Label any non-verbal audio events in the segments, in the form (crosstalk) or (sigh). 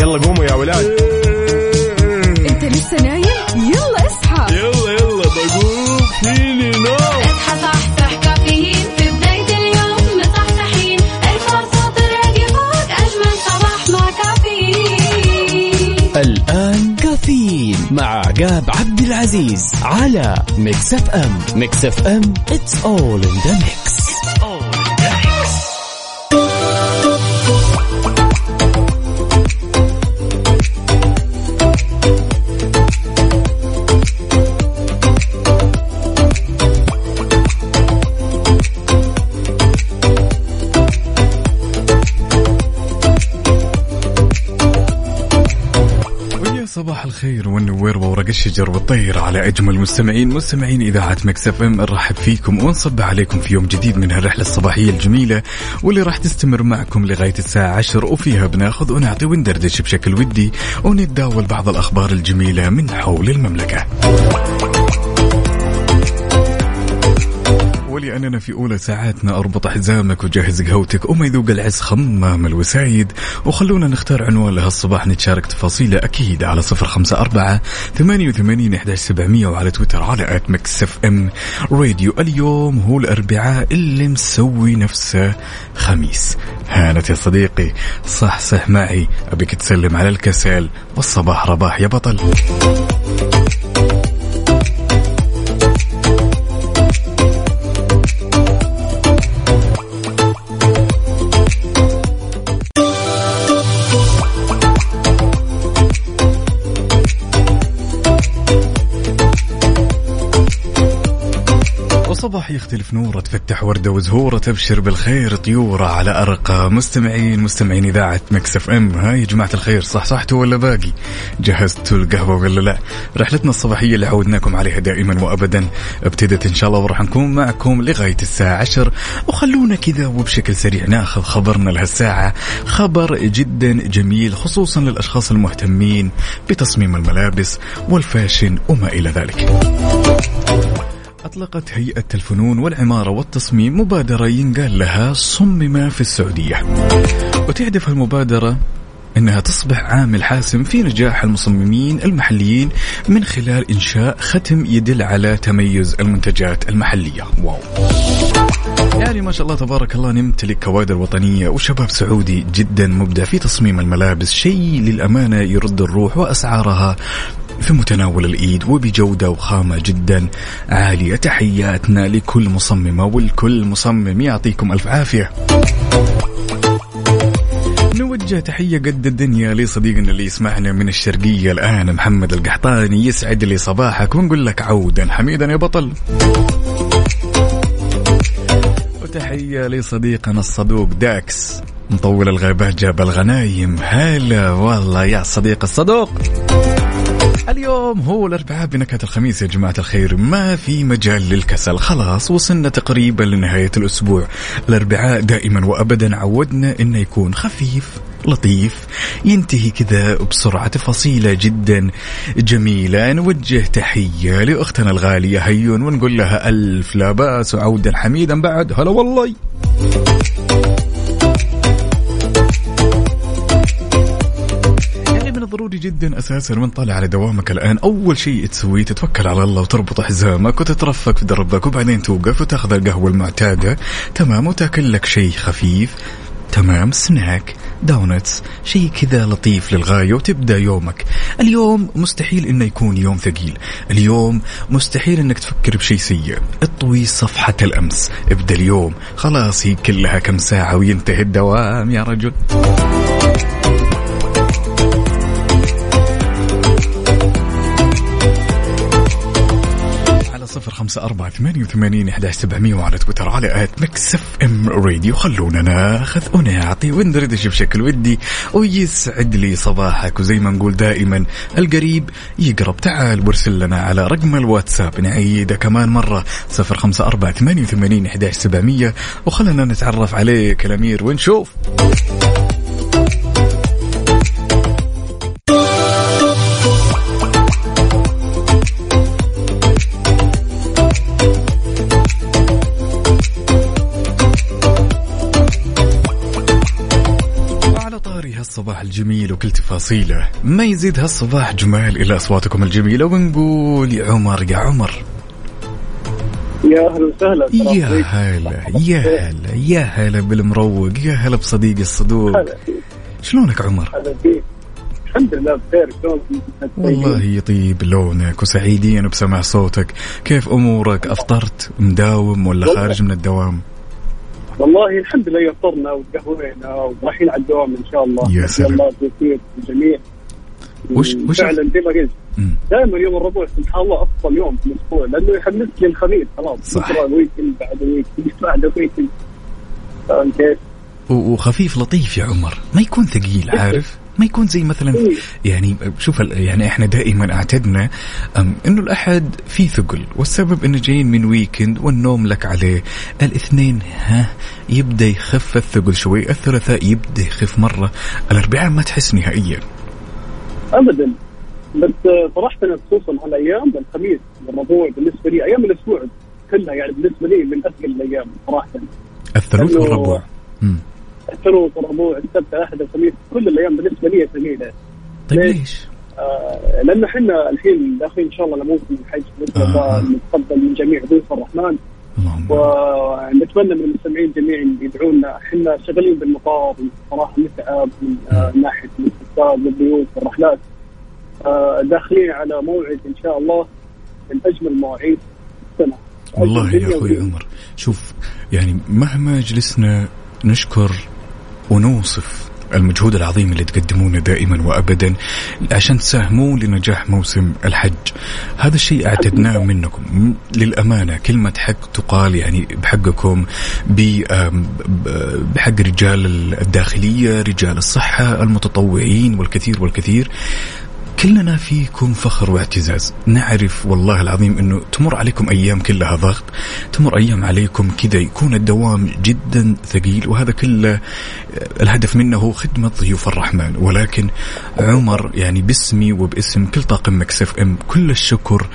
يلا قوموا يا ولاد. انت لسه نايم؟ يلا اصحى. يلا يلا بقوم. فيني نوم اصحى صحصح كافيين. في بداية اليوم مصحصحين الفرصة تراك فوق أجمل صباح مع كافيين. الآن كافيين مع عقاب عبد العزيز على Mix FM. Mix FM it's all in the mix. صباح الخير والنوير وورق الشجر والطير على أجمل مستمعين مستمعين إذاعة Mix FM نرحب فيكم ونصب عليكم في يوم جديد من هالرحلة الصباحية الجميلة واللي راح تستمر معكم لغاية الساعة 10 وفيها بناخذ ونعطي وندردش بشكل ودي ونتداول بعض الأخبار الجميلة من حول المملكة. ولأننا في أولى ساعاتنا أربط حزامك وجهز قهوتك وما يذوق العز خمام الوسايد وخلونا نختار عنوان لهالصباح نتشارك تفاصيله أكيد على صفر خمسة أربعة ثمانية وثمانين إحداش سبعمية وعلى تويتر على at Mix FM. Radio اليوم هو الأربعاء اللي مسوي نفسه خميس. هانت يا صديقي صح صح معي أبيك تسلم على الكسل والصباح رباح يا بطل. وصباح يختلف نوره تفتح وردة وزهورة تبشر بالخير طيورة على أرقى مستمعين مستمعين إذاعة Mix FM. ها يا جماعة الخير صح صحتوا ولا باقي؟ جهزتوا القهوة ولا لا؟ رحلتنا الصباحية اللي عودناكم عليها دائما وأبدا ابتدت إن شاء الله وراح نكون معكم لغاية الساعة عشر. وخلونا كذا وبشكل سريع ناخذ خبرنا لهالساعة. خبر جدا جميل خصوصا للأشخاص المهتمين بتصميم الملابس والفاشن وما إلى ذلك. أطلقت هيئة الفنون والعمارة والتصميم مبادرة ينقال لها صمم في السعودية. وتهدف المبادرة إنها تصبح عامل حاسم في نجاح المصممين المحليين من خلال إنشاء ختم يدل على تميز المنتجات المحلية. واو. يعني ما شاء الله تبارك الله نمتلك كوادر وطنية وشباب سعودي جدا مبدع في تصميم الملابس. شيء للأمانة يرد الروح وأسعارها في متناول الإيد وبجودة وخامة جدا. عالية تحياتنا لكل مصممه والكل مصمم. يعطيكم ألف عافية. نوجه تحية قد الدنيا لصديقنا اللي يسمعنا من الشرقية الآن محمد القحطاني. يسعد لي صباحك ونقول لك عودا حميدا يا بطل. وتحية لصديقنا الصدوق داكس مطول الغابات جاب الغنايم. هلا والله يا صديق الصدوق. اليوم هو الأربعاء بنكهة الخميس يا جماعة الخير. ما في مجال للكسل. خلاص وصلنا تقريبا لنهاية الأسبوع. الأربعاء دائما وأبدا عودنا إنه يكون خفيف لطيف ينتهي كذا بسرعة تفاصيله جدا جميلة. نوجه تحية لأختنا الغالية. هيون ونقول لها ألف لا بأس وعودا حميدا بعد. هلا والله. من الضروري جدا أساسا وانت طالع على دوامك الآن. أول شيء تسويه تتوكل على الله وتربط حزامك وتترفق في دربك وبعدين توقف وتاخذ القهوة المعتادة. تمام وتاكل لك شيء خفيف. تمام سناك دونتس شيء كذا لطيف للغاية وتبدأ يومك. اليوم مستحيل إنه يكون يوم ثقيل. اليوم مستحيل إنك تفكر بشيء سيء. اطوي صفحة الأمس. ابدأ اليوم. خلاص هي كلها كم ساعة وينتهي الدوام يا رجل. صفر خمسة أربعة ثمانية وثمانين إحداش سبعمية وعلى تويتر على at Mix FM Radio. خلونا ناخذ ونعطي وندردش بشكل ودي ويسعد لي صباحك. وزي ما نقول دائما القريب يقرب. تعال وارسل لنا على رقم الواتساب. نعيده كمان مرة. صفر خمسة أربعة ثمانية وثمانين إحداش سبعمية. وخلنا نتعرف عليك الأمير. ونشوف. وكل تفاصيله. ما يزيد هالصباح جمال إلا أصواتكم الجميلة. ونقول يا عمر يا عمر. يا أهلا وسهلا. يا. هلا يا هلا يا هلا بالمروق يا هلا بصديقي الصدوق. شلونك عمر؟ هلا فيك. الحمد لله بخير؟ والله يطيب لونك وسعيدين بسمع صوتك. كيف أمورك؟ أفطرت مداوم ولا. خارج من الدوام؟ والله الحمد لله يفطرنا وتقهوينا ورايحين على الدوام إن شاء الله يا سلام. الله توفيق للجميع وش- وش- فعلا زي ما قلت. دائما يوم الربوع سبحان الله أفضل يوم في الأسبوع لأنه يحمسك للخميس خلاص صح. بكره weekend بعد weekend بعد weekend فاهم كيف؟ وخفيف لطيف يا عمر ما يكون ثقيل (laughs) عارف ما يكون زي مثلا إيه. يعني شوف يعني إحنا دائما أعتدنا إنه الأحد في ثقل والسبب إنه جايين من weekend والنوم لك عليه. الاثنين ها يبدأ يخف الثقل شوي الثلاثاء يبدأ يخف مرة الأربعاء ما تحس نهائيا. ابدا. بس آه، صراحة خصوصا هالأيام الخميس والربوع بالنسبة لي أيام الأسبوع كلها يعني بالنسبة لي من اثقل الأيام صراحة. الثلوث لأنه- الثلاث والربوع السبت الاحد الخميس كل الأيام بالنسبة لي ثقيله طيب ليش؟ آه لأن إحنا الحين داخلين إن شاء الله لموسم الحج آه. الله نتقبل من جميع ضيوف الرحمن. اللهم ونتمنى من المستمعين جميعا يدعونا. إحنا شغالين بالمطار صراحة نتعب من آه ناحية الاستقبال والضيوف والرحلات آه داخلين على موعد إن شاء الله من أجمل مواعيد السنة والله يا أخوي. عمر شوف يعني مهما جلسنا نشكر ونوصف المجهود العظيم اللي تقدمونه دائما وابدا عشان تساهمون لنجاح موسم الحج. هذا الشيء أعتدناه منكم. للأمانة كلمة حق تقال يعني بحقكم بحق رجال الداخلية رجال الصحة المتطوعين والكثير والكثير. كلنا فيكم فخر واعتزاز نعرف والله العظيم انه تمر عليكم أيام كلها ضغط تمر أيام عليكم كذا يكون الدوام جدا ثقيل وهذا كله آه، الهدف منه هو خدمة ضيوف الرحمن ولكن عمر يعني باسمي وباسم كل طاقم ميكس اف ام كل الشكر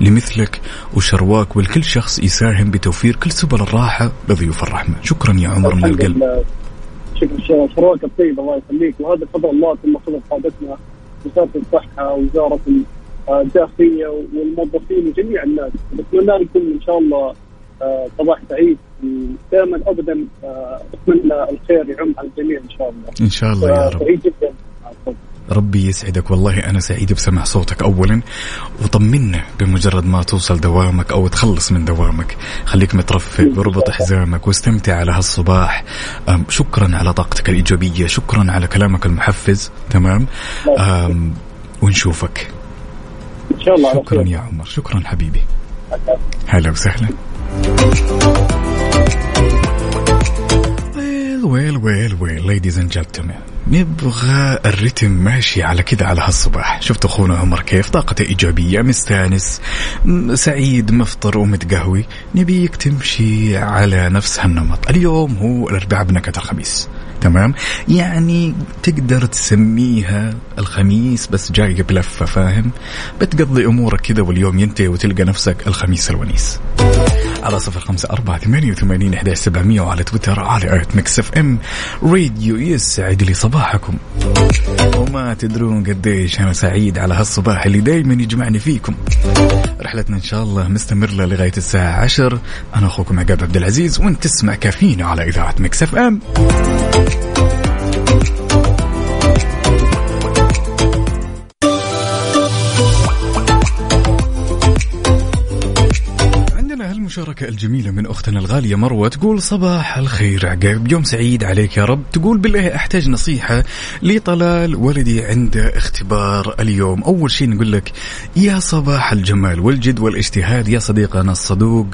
لمثلك وشرواك ولكل شخص يساهم بتوفير كل سبل الراحة لضيوف الرحمن شكرا يا عمر من القلب. شكرا شراك الطيب الله يخليك وهذا فضل الله ثم فضل قادتنا وزارة الصحة وزاره الداخلية والموظفين وجميع الناس. نتمنى لكم إن شاء الله آه، صباح سعيد. ودائما ابدا آه، أتمنى الخير يعم على الجميع إن شاء الله. إن شاء الله يا رب. سعيد جدا. ربي يسعدك. والله أنا سعيد بسمع صوتك أولا. وطمنا بمجرد ما توصل دوامك أو تخلص من دوامك. خليك مترفق وربط حزامك واستمتع على هالصباح. شكرا على طاقتك الإيجابية. شكرا على كلامك المحفز. تمام؟ ونشوفك. إن شاء الله شكرا يا عمر. شكرا حبيبي. هلا وسهلا. Well well well well. Ladies and gentlemen نبغى الرتم ماشي على كذا على هالصباح. شفت أخونا عمر كيف؟ طاقته إيجابية مستانس سعيد مفطر ومتقهوي. نبيك تمشي على نفس هالنمط. اليوم هو الأربعاء بنكهه الخميس. تمام؟ يعني تقدر تسميها الخميس بس جاي بلفة فاهم؟ بتقضي أمورك كذا واليوم ينتهي وتلقى نفسك الخميس الونيس. على صفر خمسة أربعة ثمانية وثمانين إحدى سبعمية وعلى تويتر على آت ميكس اف ام راديو يسعد لي صباحكم. وما تدرون قديش أنا سعيد على هالصباح اللي دايما يجمعني فيكم. رحلتنا إن شاء الله مستمرة لغاية الساعة عشر. أنا أخوكم عقاب عبد العزيز وأنت تسمع كافيين على إذاعة ميكس اف ام عندنا هالمشاركة الجميلة من أختنا الغالية مروة تقول صباح الخير. عقاب يوم سعيد عليك يا رب. تقول بالله أحتاج نصيحة لطلال ولدي عنده اختبار اليوم. أول شيء نقول لك يا صباح الجمال والجد والاجتهاد يا صديقنا الصدوق.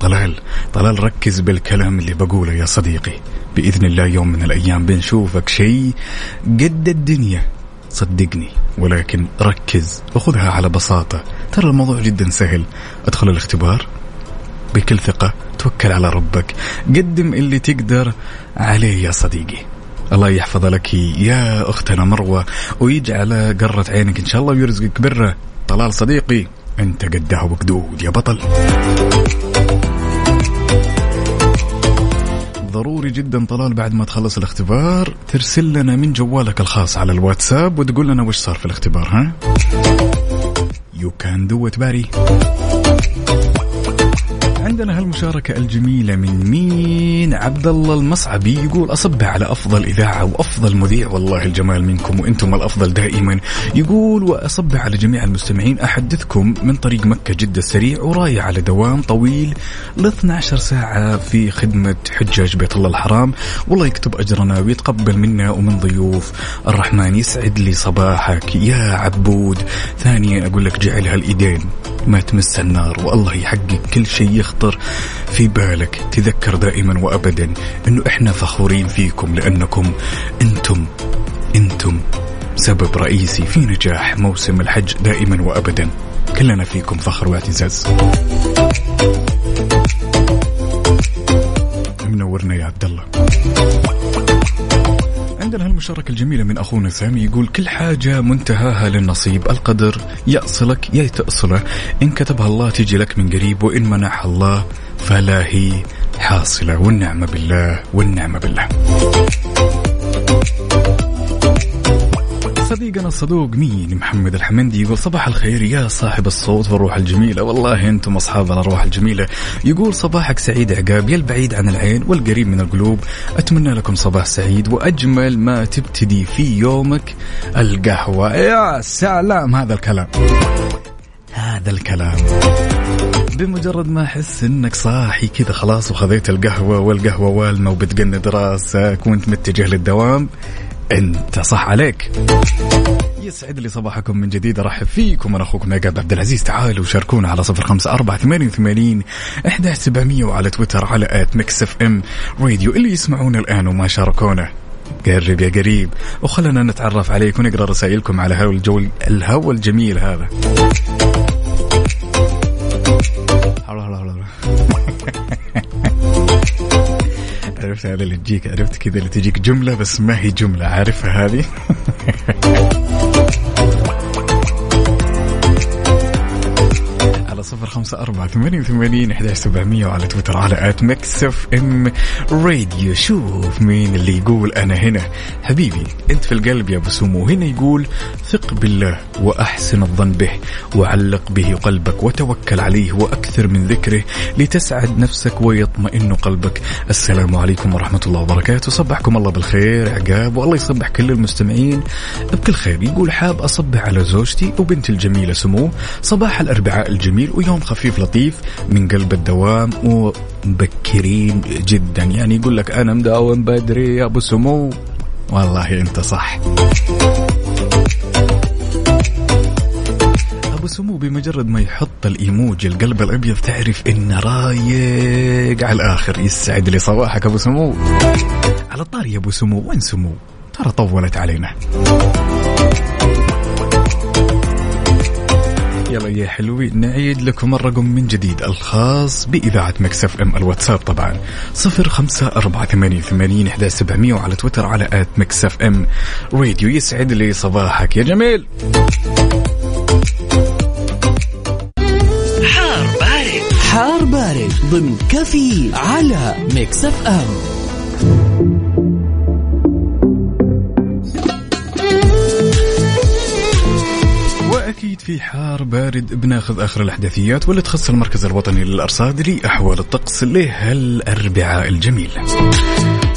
طلال طلال ركز بالكلام اللي بقوله يا صديقي. بإذن الله يوم من الأيام بنشوفك شيء قد الدنيا صدقني. ولكن ركز وخذها على بساطة. ترى الموضوع جدا سهل. أدخل الاختبار. بكل ثقة. توكل على ربك. قدم اللي تقدر عليه يا صديقي. الله يحفظ لك يا أختنا مروة ويجعل قرة عينك إن شاء الله ويرزقك برة. طلال صديقي أنت قدها وقدود يا بطل. ضروري جدا طلال بعد ما تخلص الاختبار ترسل لنا من جوالك الخاص على الواتساب وتقول لنا وش صار في الاختبار ها؟ You can do it buddy عندنا هالمشاركة الجميلة من مين؟ عبد الله المصعبي يقول أصبح على أفضل إذاعة وأفضل مذيع والله الجمال منكم وأنتم الأفضل دائما. يقول وأصبح على جميع المستمعين أحدثكم من طريق مكة جدة السريع ورايح على دوام طويل ل 12 ساعة في خدمة حجاج بيت الله الحرام. والله يكتب أجرنا ويتقبل منا ومن ضيوف الرحمن يسعد لي صباحك يا عبود. ثانيا أقول لك جعلها الإيدين ما تمس النار والله يحقق كل شيء يخطر في بالك. تذكر دائما وابدا أنه إحنا فخورين فيكم لأنكم أنتم أنتم سبب رئيسي في نجاح موسم الحج دائما وابدا. كلنا فيكم فخر واعتزاز. منورنا يا عبد الله عندنا هالمشاركة الجميلة من أخونا سامي يقول كل حاجة منتهاها للنصيب القدر يأصلك يا تأصله إن كتبها الله تجي لك من قريب وإن منحها الله فلا هي حاصلة والنعمة بالله والنعمة بالله. صديقنا الصدوق مين؟ محمد الحمندي. يقول صباح الخير يا صاحب الصوت والروح الجميلة. والله أنتم أصحاب الروح الجميلة. يقول صباحك سعيد عقاب يا البعيد عن العين والقريب من القلوب. أتمنى لكم صباح سعيد وأجمل ما تبتدي في يومك. القهوة. يا سلام هذا الكلام. هذا الكلام. بمجرد ما أحس إنك صاحي كذا خلاص وخذيت القهوة والقهوة والمه وبتقند راسك وأنت متجه للدوام. انت صح عليك. يسعد لي صباحكم من جديد ارحب فيكم أنا اخوكم عقاب عبد العزيز. تعالوا شاركونا على صفر خمسة أربعة ثمانية وثمانين أحد سبعمية وعلى تويتر على at ميكس إف إم راديو. اللي يسمعونا الآن وما شاركونا قرب يا قريب. وخلنا نتعرف عليك ونقرأ رسائلكم على هوا الجو الهوا الجميل هذا. عرفت هذا اللي تجيك عرفت كذا اللي تجيك جملة بس ما هي جملة. عارفها هذه؟ (laughs) صفر خمسة أربعة ثمانية وثمانين أحد سبعمية وعلى تويتر على at ميكس إف إم راديو. شوف مين اللي يقول أنا هنا. حبيبي أنت في القلب يا أبو سمو. هنا يقول ثق بالله وأحسن الظن به وعلق به قلبك وتوكل عليه وأكثر من ذكره لتسعد نفسك ويطمئن قلبك. السلام عليكم ورحمة الله وبركاته. صبحكم الله بالخير عقاب والله يصبح كل المستمعين بكل خير. يقول حاب أصبح على زوجتي وبنتي الجميلة سمو. صباح الأربعاء الجميل ويوم خفيف لطيف من قلب الدوام ومبكرين جدا. يعني يقول لك أنا مداوم بدري يا أبو سمو. والله أنت صح. أبو سمو بمجرد ما يحط الايموجي القلب الأبيض تعرف إنه رايق على الآخر. يسعد لي صباحك أبو سمو. على الطاري يا أبو سمو وين سمو؟ ترى طولت علينا. يلا يا حلوين نعيد لكم الرقم من جديد الخاص بإذاعة ميكس اف ام الواتساب طبعا. صفر خمسة أربعة ثمانية ثمانين إحدى سبعمية وعلى تويتر على at ميكس اف ام. راديو يسعد لي صباحك يا جميل. حار بارد. حار بارد ضمن كافيين على ميكس اف واكيد في حار بارد بناخذ آخر الأحداثيات واللي تخص المركز الوطني للأرصاد لأحوال الطقس لهالأربعاء الجميل.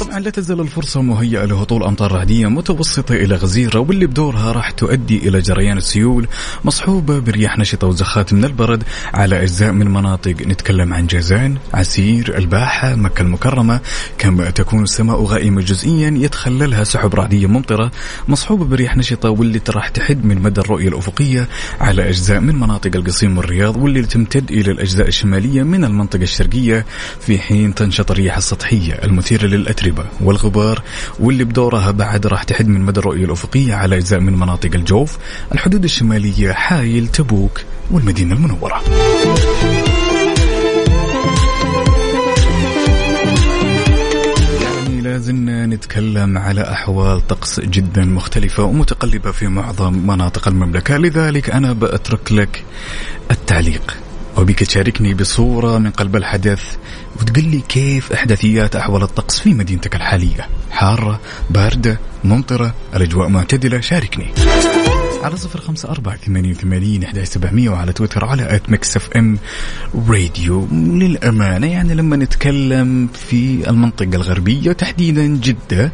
طبعا لا تزال الفرصة مهيئة لهطول أمطار رعدية متوسطة إلى غزيرة واللي بدورها راح تؤدي إلى جريان السيول مصحوبة برياح نشطة وزخات من البرد على أجزاء من مناطق. نتكلم عن جازان، عسير، الباحة، مكة المكرمة، كما تكون السماء غائمة جزئيا يتخللها سحب رعدية ممطرة مصحوبة برياح نشطة واللي راح تحد من مدى الرؤية الأفقية على أجزاء من مناطق القصيم والرياض واللي تمتد إلى الأجزاء الشمالية من المنطقة الشرقية في حين تنشط الرياح السطحية. المثيرة للأتربة والغبار واللي بدورها بعد راح تحد من مدى الرؤية الأفقية على أجزاء من مناطق الجوف الحدود الشمالية حايل تبوك والمدينة المنورة. يعني لازلنا نتكلم على أحوال طقس جدا مختلفة ومتقلبة في معظم مناطق المملكة لذلك أنا بأترك لك التعليق. وبيك تشاركني بصورة من قلب الحدث وتقول لي كيف إحداثيات أحوال الطقس في مدينتك الحالية. حارة باردة ممطرة الأجواء معتدلة شاركني. على صفر خمسة أربعة ثمانية وثمانين إحدى سبعمية وعلى تويتر على at ميكس اف ام راديو. للأمانة يعني لما نتكلم في المنطقة الغربية تحديدا جدة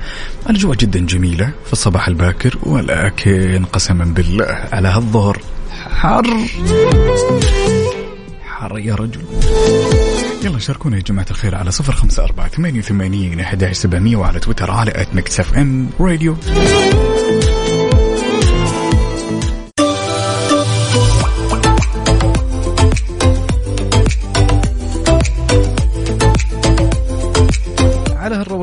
الأجواء جدا جميلة في الصباح الباكر ولكن قسما بالله على هالظهر حر. حر يا رجل يلا شاركونا يا جماعة الخير على صفر خمسة أربعة ثمانية وثمانين أحد سبعمية وعلى تويتر على ميكس اف ام راديو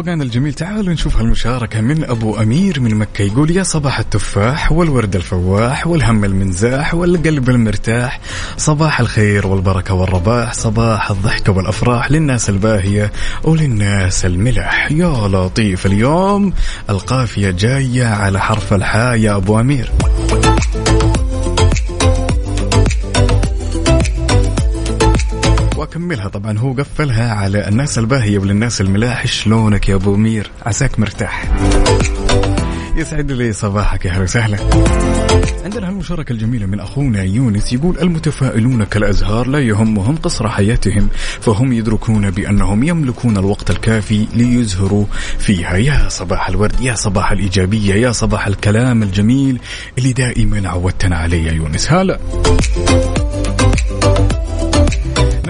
هالروقان الجميل تعالوا نشوف هالمشاركة من أبو أمير من مكة. يقول يا صباح التفاح والورد الفواح والهم المنزاح والقلب المرتاح. صباح الخير والبركة والرباح. صباح الضحك والأفراح للناس الباهية وللناس الملح يا لطيف اليوم القافية جاية على حرف الحاء يا أبو أمير. وأكملها. طبعا هو قفلها على الناس الباهية وللناس الملاح. شلونك يا أبو مير عساك مرتاح. يسعد لي صباحك يا هلا وسهلا. عندنا هالمشاركة الجميلة من أخونا يونس يقول المتفائلون كالأزهار لا يهمهم قصر حياتهم فهم يدركون بأنهم يملكون الوقت الكافي ليزهروا فيها. يا صباح الورد يا صباح الإيجابية يا صباح الكلام الجميل اللي دائما عودتنا عليه يا يونس. هلا.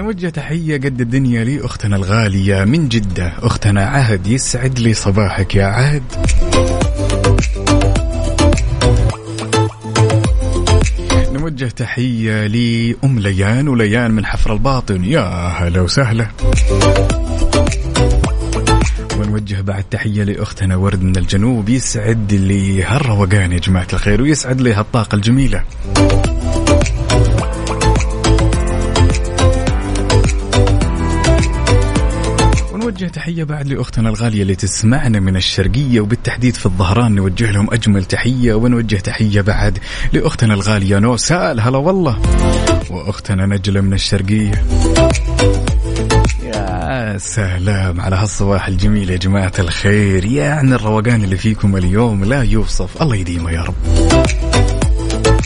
نوجه تحية قد الدنيا لأختنا الغالية من جدة. أختنا عهد يسعد لي صباحك يا عهد. نوجه تحية لأم ليان وليان من حفر الباطن. يا هلا وسهلا. ونوجه بعد تحية لأختنا ورد من الجنوب يسعد لي هالروقان يا جماعة الخير ويسعد لي هالطاقة الجميلة. ونوجه تحية بعد لأختنا الغالية اللي تسمعنا من الشرقية وبالتحديد في الظهران نوجه لهم أجمل تحية ونوجه تحية بعد لأختنا الغالية نوسال. هلا والله. وأختنا نجلة من الشرقية. يا سلام على هالصباح الجميل يا جماعة الخير. يعني الروقان اللي فيكم اليوم لا يوصف. الله يديمه يا رب.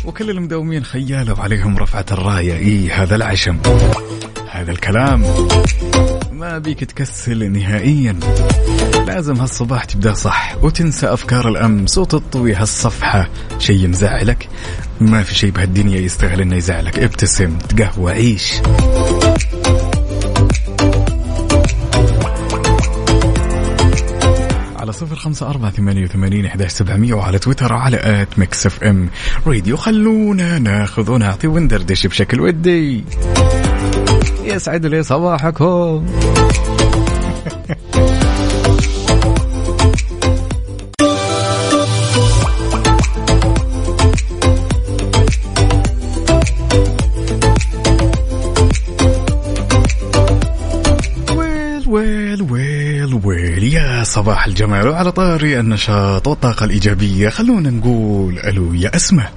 وكل المداومين خيالة وعليهم رفعة الراية. إيه هذا العشم. هذا الكلام. ما بيك تكسل نهائيا. لازم هالصباح تبدأ صح وتنسى أفكار الأمس وتطوي هالصفحة. شيء مزعلك؟ ما في شيء بهالدنيا يستاهل إنه يزعلك. ابتسم تقهوى عيش. على صفر خمسة أربعة ثمانية وثمانين إحداش سبعمية وعلى تويتر على at ميكس إف إم. راديو خلونا ناخذ ونعطي وندردش بشكل ودي. يسعد لي صباحكم. ويل ويل ويل ويل. يا صباح الجمال. وعلى طاري النشاط والطاقة الإيجابية خلونا نقول ألو يا أسماء.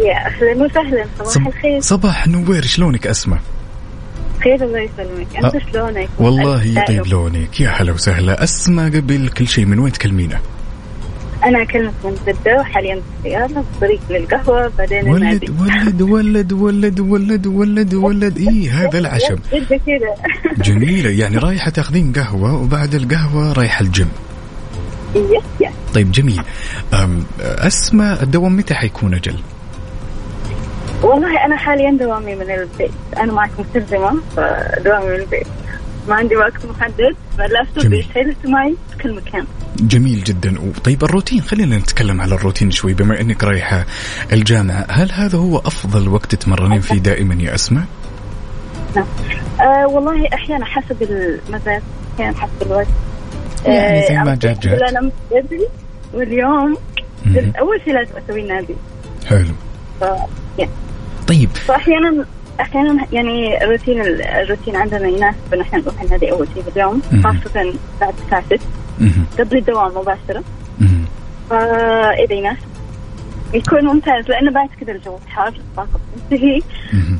يا أهلا وسهلا. صباح صب- الخير. صباح النوير شلونك أسماء؟ خير الله يسلمك. أنت أه، شلونك؟ والله يطيب لونك. يا هلا وسهلا. أسماء قبل كل شيء. من وين تكلمينا؟ أنا اكلمك من جده وحاليا في السيارة بطريق للقهوة بعدين ولد ولد ولد ولد ولد ولد ولد. إيه هذا العشم. (laughs) جميلة يعني رايحة تاخذين قهوة وبعد القهوة رايحة الجيم. Yes yes طيب جميل. أسماء الدوام متى حيكون أجل؟ والله أنا حاليا دوامي من البيت. أنا معك مترجمه فدوامي من البيت. ما عندي وقت محدد. فاللابتوب جميل. يشيل معي في كل مكان. جميل جدا. طيب الروتين خلينا نتكلم على الروتين شوي. بما إنك رايحة الجامعة هل هذا هو أفضل وقت تتمرنين فيه دائما يا أسماء؟ آه والله أحيانا حسب المزاج أحيانا حسب الوقت. يعني زي آه، ما جات جات. أنا بدري. واليوم. اول شيء لازم أسوي نادي حلو. ف... يعني طيب. فاحيانا أحيانا يعني الروتين الروتين عندنا يناسب إن إحنا نروح النادي أول شيء في اليوم مهم. خاصة بعد الساعة 6 مهم. قبل الدوام مباشرة. فإذا يناسب. يكون ممتاز لأنه بعد كذا الجو حار الطاقه بتنتهي.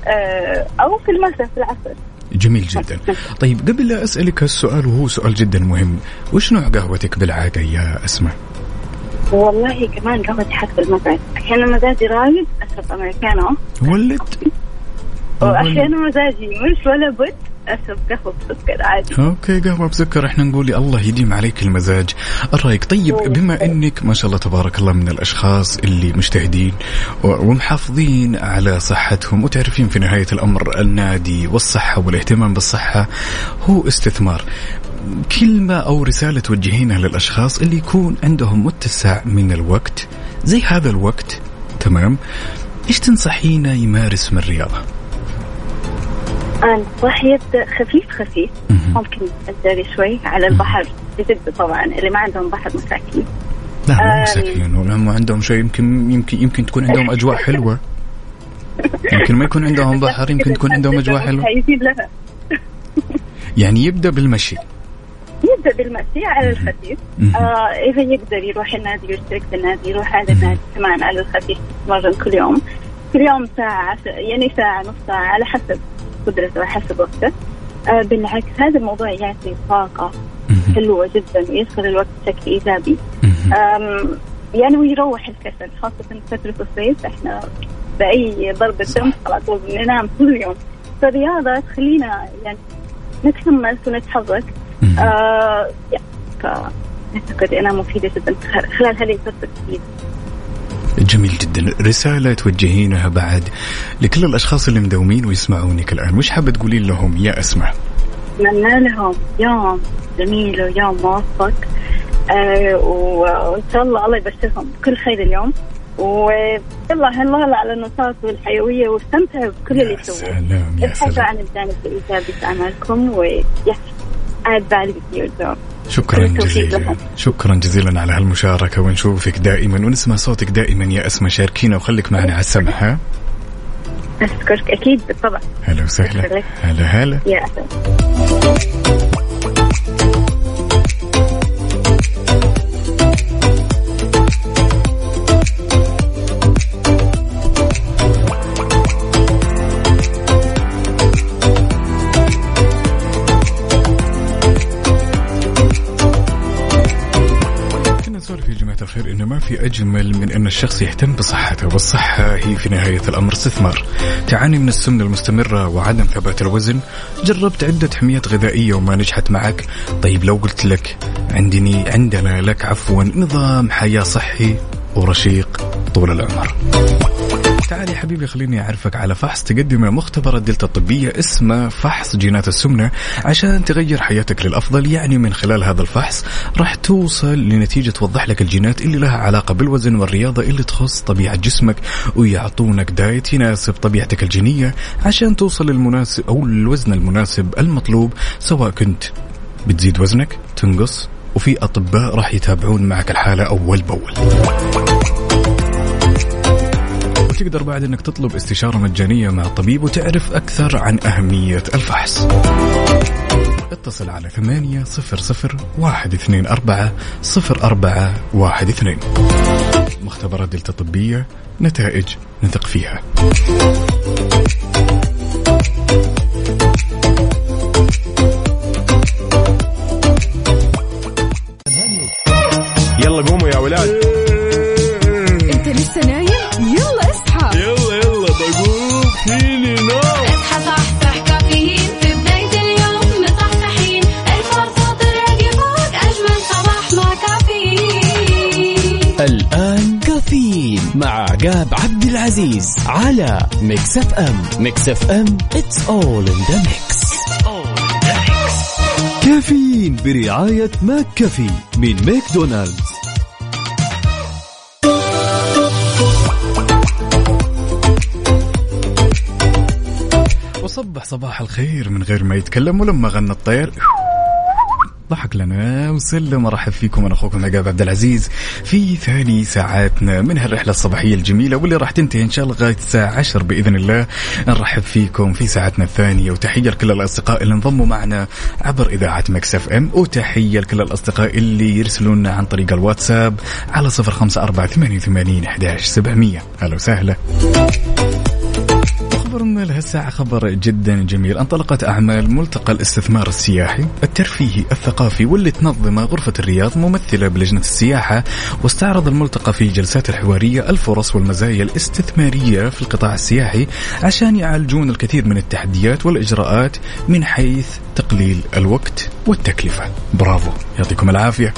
آه، أو في المساء في العصر. جميل جدا. طيب قبل لا أسألك هالسؤال وهو سؤال جدا مهم. وش نوع قهوتك بالعادة يا أسماء؟ والله كمان قهوتي حسب المزاج أحيانا مزاجي رايق اشرب americano ولد؟ واحيانا مزاجي مش ولا بد اشرب قهوة بسكر عادي. okay قهوة بسكر. إحنا نقول الله يديم عليك المزاج. الرايق طيب بما إنك ما شاء الله تبارك الله من الأشخاص اللي مجتهدين ومحافظين على صحتهم وتعرفين في نهاية الأمر النادي والصحة والاهتمام بالصحة هو استثمار. كلمة أو رسالة توجهينها للأشخاص اللي يكون عندهم متسع من الوقت. زي هذا الوقت تمام؟ إيش تنصحينه يمارس من رياضة انصح يبدا خفيف خفيف. ممكن الجري شوي على البحر بجدة طبعا اللي ما عندهم بحر مساكين. لا مو آم. مساكين. هم عندهم شيء يمكن يمكن يمكن تكون عندهم أجواء حلوة. (laughs) يمكن ما يكون عندهم بحر يمكن تكون عندهم حيزيد لها. يعني يبدأ بالمشي. يبدأ بالمشي على الخفيف. آه إذا يقدر يروح النادي يشترك في النادي يروح على النادي كمان على الخفيف يتمرن كل يوم كل يوم ساعة يعني ساعة نص ساعة على حسب قدرته وحسب وقته آه بالعكس هذا الموضوع يعطي طاقة. حلوة جدا ويدخل الوقت بشكل. أم، يعني ويروح الكسل خاصة فترة الصيف إحنا بأي ضربة شمس على طول بننام كل يوم فالرياضة تخلينا يعني نتحمس ونتحرك. آه فأعتقد أنها مفيدة جدا خلال هذه الجديدة جميل جدا. رسالة توجهينها بعد لكل الأشخاص اللي مدومين ويسمعونك الآن. وش حابة تقولين لهم؟ يا أسماء أتمنى لهم يوم جميل ويوم موفق. آه وإن شاء الله الله يبشرهم بكل خير اليوم. ويلا هلا على النشاط والحيوية. واستمتعوا بكل اللي يا يسووه سلام يا ابحثوا سلام. عن الجانب الإيجابي في أعمالكم. و شكرا جزيلا. شكرا جزيلا على هالمشاركة ونشوفك دائما ونسمع صوتك دائما يا أسماء شاركينا وخليك معنا على السمع ها؟ أشكرك أكيد بالطبع. هلا وسهلا. هلا هلا. يا أهلا كنا نسولف يا جماعة الخير إنه ما في أجمل من أن الشخص يهتم بصحته والصحة هي في نهاية الأمر استثمار. تعاني من السمنة المستمرة وعدم ثبات الوزن. جربت عدة حميات غذائية وما نجحت معك. طيب لو قلت لك عندني عندنا لك عفوا نظام حياة صحي ورشيق طول العمر. تعال يا حبيبي خليني أعرفك على فحص تقدمه مختبرات دلتا الطبية اسمه فحص جينات السمنة. عشان تغير حياتك للأفضل يعني من خلال هذا الفحص راح توصل لنتيجة توضح لك الجينات اللي لها علاقة بالوزن والرياضة اللي تخص طبيعة جسمك ويعطونك دايت يناسب طبيعتك الجينية. عشان توصل للمناسب أو الوزن المناسب المطلوب سواء كنت بتزيد وزنك تنقص وفي أطباء راح يتابعون معك الحالة أول بأول. وتقدر بعد إنك تطلب استشارة مجانية مع الطبيب وتعرف أكثر عن أهمية الفحص. اتصل على ثمانية صفر صفر واحد اثنين أربعة صفر أربعة واحد اثنين. مختبرات دلتا طبية نتائج نثق فيها. يلا قوموا يا ولاد. عقاب عبد العزيز على Mix FM Mix FM it's all in the mix. كافيين برعاية McCafé من ماكدونالدز. وصبح صباح الخير من غير ما يتكلم ولما غنى الطير. ضحك لنا وسلم. ارحب فيكم أنا أخوكم عقاب عبد العزيز في ثاني ساعاتنا من هالرحلة الصباحية الجميلة واللي راح تنتهي إن شاء الله لغايه الساعة 10 بإذن الله. نرحب فيكم في ساعتنا الثانية وتحية لكل الأصدقاء اللي انضموا معنا عبر إذاعة Mix FM وتحية لكل الأصدقاء اللي يرسلون لنا عن طريق الواتساب على 05488 11700 أهلا وسهلا. خبر من لهالساعة خبر جدا جميل. انطلقت أعمال ملتقى الاستثمار السياحي الترفيهي الثقافي واللي تنظمه غرفة الرياض ممثلة بلجنة السياحة. واستعرض الملتقى في جلسات الحوارية الفرص والمزايا الاستثمارية في القطاع السياحي عشان يعالجون الكثير من التحديات والإجراءات من حيث تقليل الوقت والتكلفة. برافو يعطيكم العافية.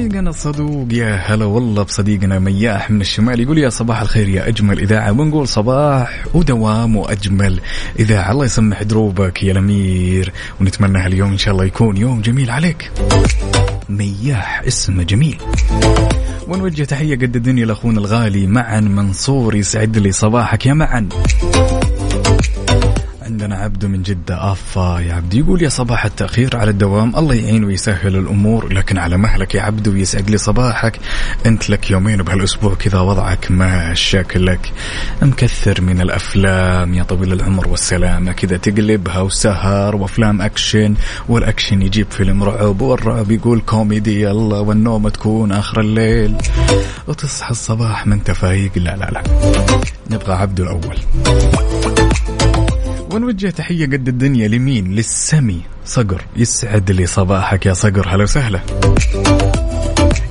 صديقنا الصدوق يا هلا والله بصديقنا مياح من الشمال يقول يا صباح الخير يا أجمل إذاعة. ونقول صباح ودوام وأجمل إذاعة. الله يسمح دروبك يا الأمير ونتمنى هاليوم إن شاء الله يكون يوم جميل عليك. مياح اسمه جميل. ونوجه تحية قد الدنيا لأخونا الغالي معا منصور يسعد لي صباحك يا معا عندنا عبده من جدة آفا يا عبد يقول يا صباح التأخير على الدوام. الله يعين ويسهل الأمور لكن على مهلك يا عبد ويسعد لي صباحك. أنت لك يومين بهالأسبوع كذا وضعك ما شكلك. مكثر من الأفلام يا طويل العمر والسلامة. كذا تقلبها وسهر وأفلام أكشن والأكشن يجيب فيلم رعب والرعب يقول كوميدي. يلا والنوم تكون آخر الليل. وتصحى الصباح ما انت فايق لا لا لا. نبغى عبده الأول. ونوجه تحية قد الدنيا لمين؟ للسمي صقر. يسعد لي صباحك يا صقر. هلا وسهلا.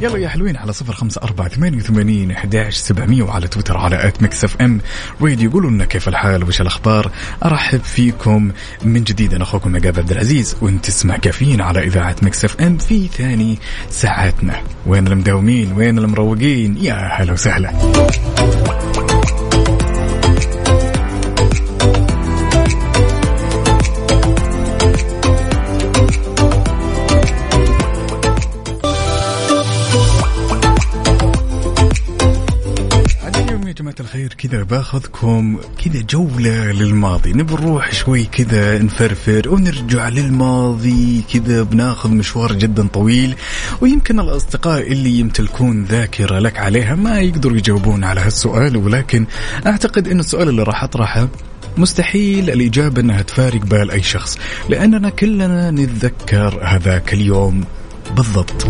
يلا يا حلوين على صفر خمسة أربعة ثمانية وثمانين أحداش سبعمية وعلى تويتر على at Mix FM Radio يقولوا لنا كيف الحال وش الأخبار. أرحب فيكم من جديد. أنا أخوكم عقاب عبد العزيز وأنت تسمع كافيين على إذاعة Mix FM في ثاني ساعاتنا. وين المداومين؟ وين المروقين؟ يا هلا وسهلا. الخير. كذا باخذكم كذا جولة للماضي. نبي نروح شوي كذا نفرفر ونرجع للماضي. كذا بناخذ مشوار جدا طويل. ويمكن الأصدقاء اللي يمتلكون ذاكرة لك عليها ما يقدروا يجاوبون على هالسؤال ولكن أعتقد أن السؤال اللي راح أطرحه مستحيل الإجابة أنها تفارق بال أي شخص لأننا كلنا نتذكر هذاك اليوم بالضبط.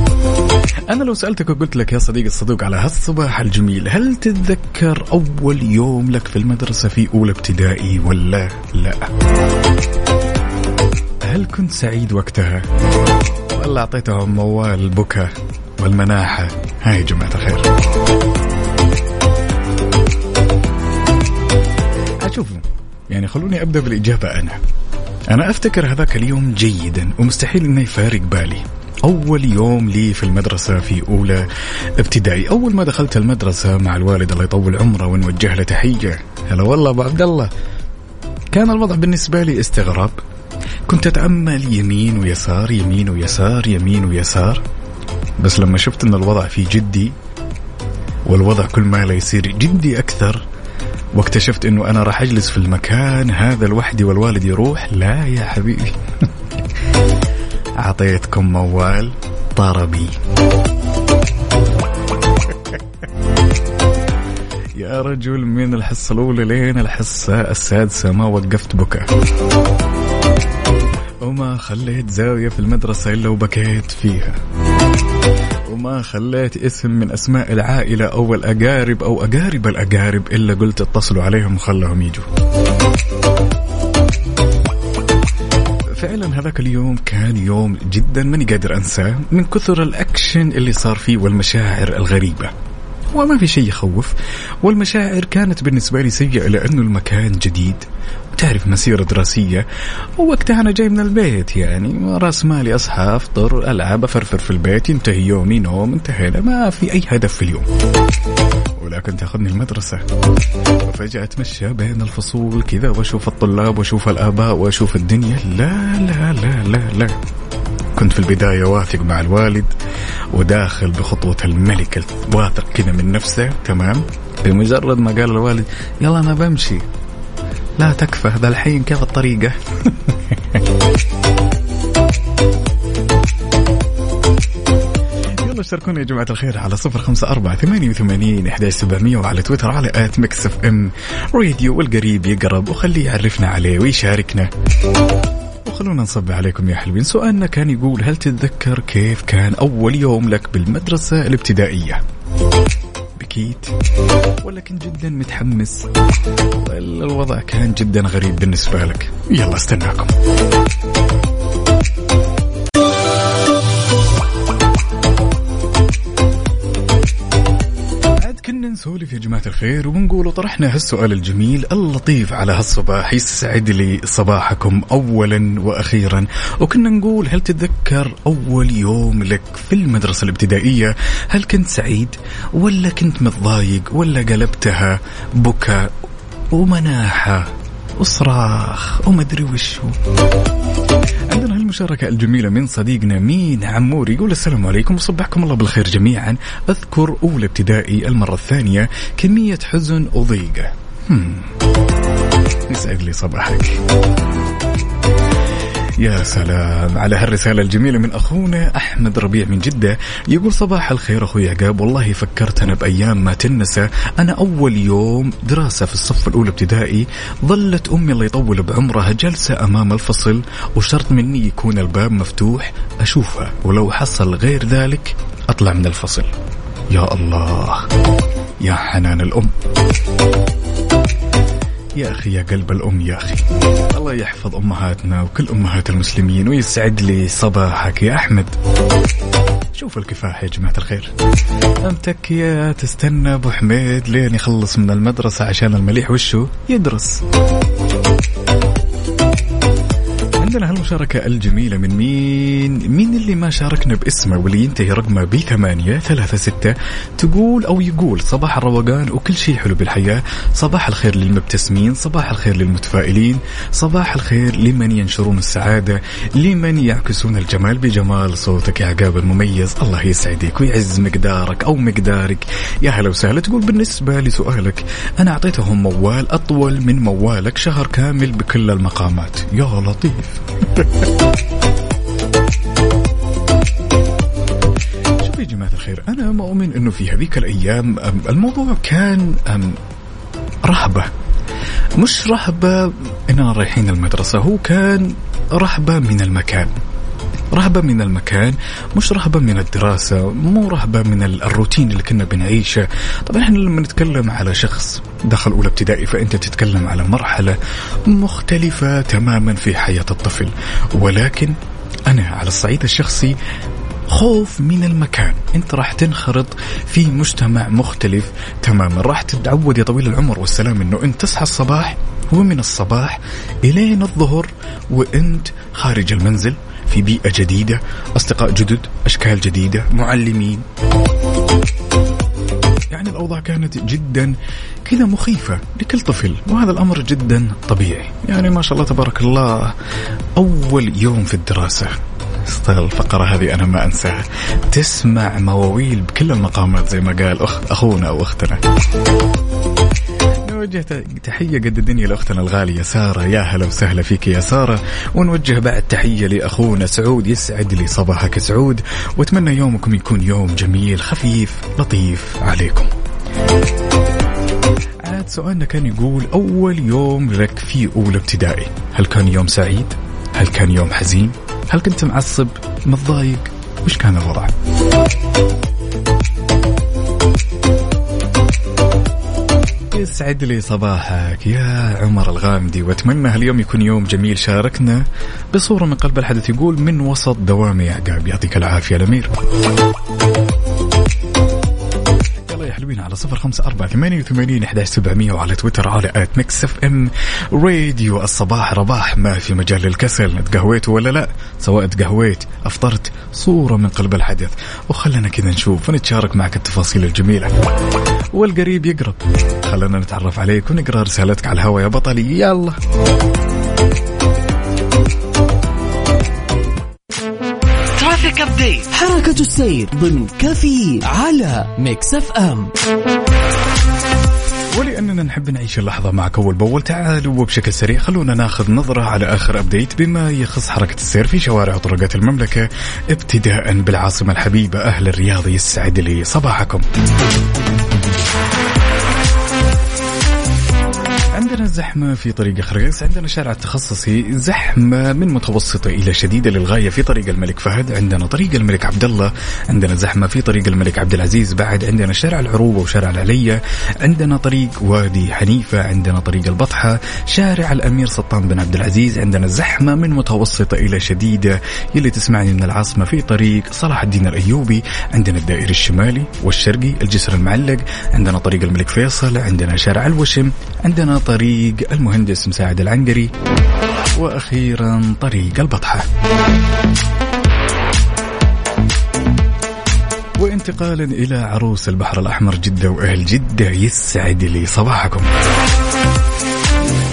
أنا لو سألتك وقلت لك يا صديقي الصدوق على هالصباح الجميل هل تتذكر أول يوم لك في المدرسة في أولى ابتدائي ولا لا؟ هل كنت سعيد وقتها؟ ولا أعطيتهم موال البكا والمناحة؟ هاي جماعة الخير. أشوفوا يعني خلوني أبدأ بالإجابة أنا. أنا أفتكر هذاك اليوم جيدا ومستحيل أنه يفارق بالي. أول يوم لي في المدرسة في أولى ابتدائي. أول ما دخلت المدرسة مع الوالد الله يطول عمره ونوجه له تحية. هلا والله أبو عبد الله. كان الوضع بالنسبة لي استغراب. كنت أتأمل يمين ويسار يمين ويسار يمين ويسار. بس لما شفت أن الوضع في جدي والوضع كل ما لا يصير جدي أكثر واكتشفت أنه أنا راح أجلس في المكان هذا لوحدي والوالد يروح لا يا حبيبي. (laughs) أعطيتكم موال طربي. (laughs) يا رجل من الحصة الأولى لين الحصة السادسة ما وقفت بكاء وما خليت زاوية في المدرسة إلا وبكيت فيها. وما خليت اسم من أسماء العائلة أو الأقارب أو أقارب الأقارب إلا قلت اتصلوا عليهم وخلهم يجوا. فعلا هذاك اليوم كان يوم جدا ماني قادر أنساه من كثر الأكشن اللي صار فيه والمشاعر الغريبة. وما في شيء يخوف. والمشاعر كانت بالنسبة لي سيئة لأنه المكان جديد. وتعرف مسيرة دراسية. ووقتها أنا جاي من البيت يعني. رأس مالي أصحى أفطر ألعب أفرفر في البيت. ينتهي يومي نوم انتهينا. ما في أي هدف في اليوم. ولكن تأخذني المدرسة. وفجأة أتمشى بين الفصول. كذا وأشوف الطلاب وأشوف الآباء وأشوف الدنيا. لا لا لا لا لا. كنت في البداية واثق مع الوالد وداخل بخطوة الملك واثق كذا من نفسه تمام؟ بمجرد ما قال الوالد يلا أنا بمشي. لا تكفى ذا الحين كيف الطريقة. (laughs) يلا اشتركونا يا جماعة الخير على صفر خمسة أربعة ثمانية وثمانين إحدى سبعمية وعلى تويتر على at Mix FM. راديو والقريب يقرب وخليه يعرفنا عليه ويشاركنا. وخلونا نصب عليكم يا حلوين. سؤالنا كان يقول هل تتذكر كيف كان أول يوم لك بالمدرسة الابتدائية؟ بكيت ولا كنت جدا متحمس؟ الوضع كان جدا غريب بالنسبة لك. يلا استناكم. كنا نسولف يا جماعة الخير ونقول وطرحنا هالسؤال الجميل اللطيف على هالصباح يسعد لي صباحكم أولا وأخيرا. وكنا نقول هل تتذكر أول يوم لك في المدرسة الابتدائية؟ هل كنت سعيد ولا كنت متضايق ولا قلبتها بكاء ومناحة وصراخ ومدري وشو؟ عندنا هالمشاركة الجميلة من صديقنا مين عمور يقول السلام عليكم وصبحكم الله بالخير جميعا. أذكر أولى ابتدائي المرة الثانية كمية حزن وضيقة. يسعد لي صباحك يا سلام. على هالرسالة الجميلة من أخونا أحمد ربيع من جدة. يقول صباح الخير أخوي عقاب والله فكرت أنا بأيام ما تنسى. أنا أول يوم دراسة في الصف الأولى ابتدائي ظلت أمي الله يطول بعمرها جلسة أمام الفصل وشرط مني يكون الباب مفتوح أشوفها. ولو حصل غير ذلك أطلع من الفصل. يا الله. يا حنان الأم. يا أخي يا قلب الأم يا أخي. الله يحفظ أمهاتنا وكل أمهات المسلمين ويسعد لي صباحك يا أحمد. شوف الكفاح يا جماعة الخير. أمتك يا تستنى أبو حميد لين يخلص من المدرسة عشان المليح. وشه يدرس. عندنا هالمشاركة الجميلة من مين؟ مين اللي ما شاركنا باسمه واللي ينتهي رقمه ب 8 3 6 تقول أو يقول صباح الروقان وكل شيء حلو بالحياة، صباح الخير للمبتسمين، صباح الخير للمتفائلين، صباح الخير لمن ينشرون السعادة، لمن يعكسون الجمال بجمال صوتك يا عقاب المميز، الله يسعدك ويعز مقدارك أو مقدارك، يا هلا وسهلا تقول بالنسبة لسؤالك أنا أعطيتهم موال أطول من موالك شهر كامل بكل المقامات، يا لطيف. (laughs) شوف يا جماعة الخير أنا مؤمن أنه في هذيك الأيام الموضوع كان رهبة. مش رهبة إننا رايحين المدرسة هو كان رهبة من المكان. رهبة من المكان مش رهبة من الدراسة مو رهبة من ال- الروتين اللي كنا بنعيشه. طبعا إحنا لما نتكلم على شخص دخل أولى ابتدائي فأنت تتكلم على مرحلة مختلفة تماما في حياة الطفل. ولكن أنا على الصعيد الشخصي خوف من المكان. أنت راح تنخرط في مجتمع مختلف تماما. راح تتعود يا طويل العمر والسلام إنه أنت تصحى الصباح ومن الصباح إلين الظهر وأنت خارج المنزل. في بيئة جديدة أصدقاء جدد أشكال جديدة معلمين. يعني الأوضاع كانت جدا كذا مخيفة لكل طفل وهذا الأمر جدا طبيعي. يعني ما شاء الله تبارك الله أول يوم في الدراسة الفقرة هذه أنا ما أنساها. تسمع مواويل بكل المقامات زي ما قال أخ أخونا أو أختنا نوجه تحية قد الدنيا لأختنا الغالية سارة يا هلا وسهلا فيك يا سارة ونوجه بعد تحية لأخونا سعود يسعد لي صباحك سعود وأتمنى يومكم يكون يوم جميل خفيف لطيف عليكم عاد سؤالنا كان يقول أول يوم لك في أولى ابتدائي هل كان يوم سعيد؟ هل كان يوم حزين؟ هل كنت معصب؟ متضايق؟ وش كان الوضع؟ يسعد لي صباحك يا عمر الغامدي وأتمنى هاليوم يكون يوم جميل شاركنا بصورة من قلب الحدث يقول من وسط دوامي يا عقاب يعطيك يلا يا حلوين على صفر خمسة أربعة ثمانية وثمانين أحداش سبعمية وعلى تويتر على at Mix FM. راديو الصباح رباح. ما في مجال للكسل. تقهويت ولا لا؟ سواء تقهويت أفطرت صورة من قلب الحدث. وخلنا كذا نشوف ونتشارك معك التفاصيل الجميلة. والقريب يقرب. خلنا نتعرف عليك ونقرأ رسالتك على الهواء يا بطلي يلا. traffic update حركة السير ضمن كافيين على Mix FM ولأننا نحب نعيش اللحظة معك أول بأول تعالوا وبشكل سريع خلونا ناخذ نظرة على آخر ابديت بما يخص حركة السير في شوارع وطرقات المملكة ابتداء بالعاصمة الحبيبة أهل الرياض يسعد لي صباحكم. عندنا زحمة في طريق خريص عندنا شارع التخصصي زحمة من متوسطة إلى شديدة للغاية في طريق الملك فهد عندنا طريق الملك عبد الله عندنا زحمة في طريق الملك عبد العزيز بعد عندنا شارع العروبة وشارع العلية عندنا طريق وادي حنيفة عندنا طريق البطحة شارع الأمير سلطان بن عبد العزيز عندنا زحمة من متوسطة إلى شديدة. يلي تسمعني من العاصمة في طريق صلاح الدين الأيوبي عندنا الدائري الشمالي والشرقي الجسر المعلق عندنا طريق الملك فيصل عندنا شارع الوشم عندنا طريق المهندس مساعد العنقري وأخيرا طريق البطحة. وانتقالا إلى عروس البحر الأحمر جدة وأهل جدة يسعد لي صباحكم.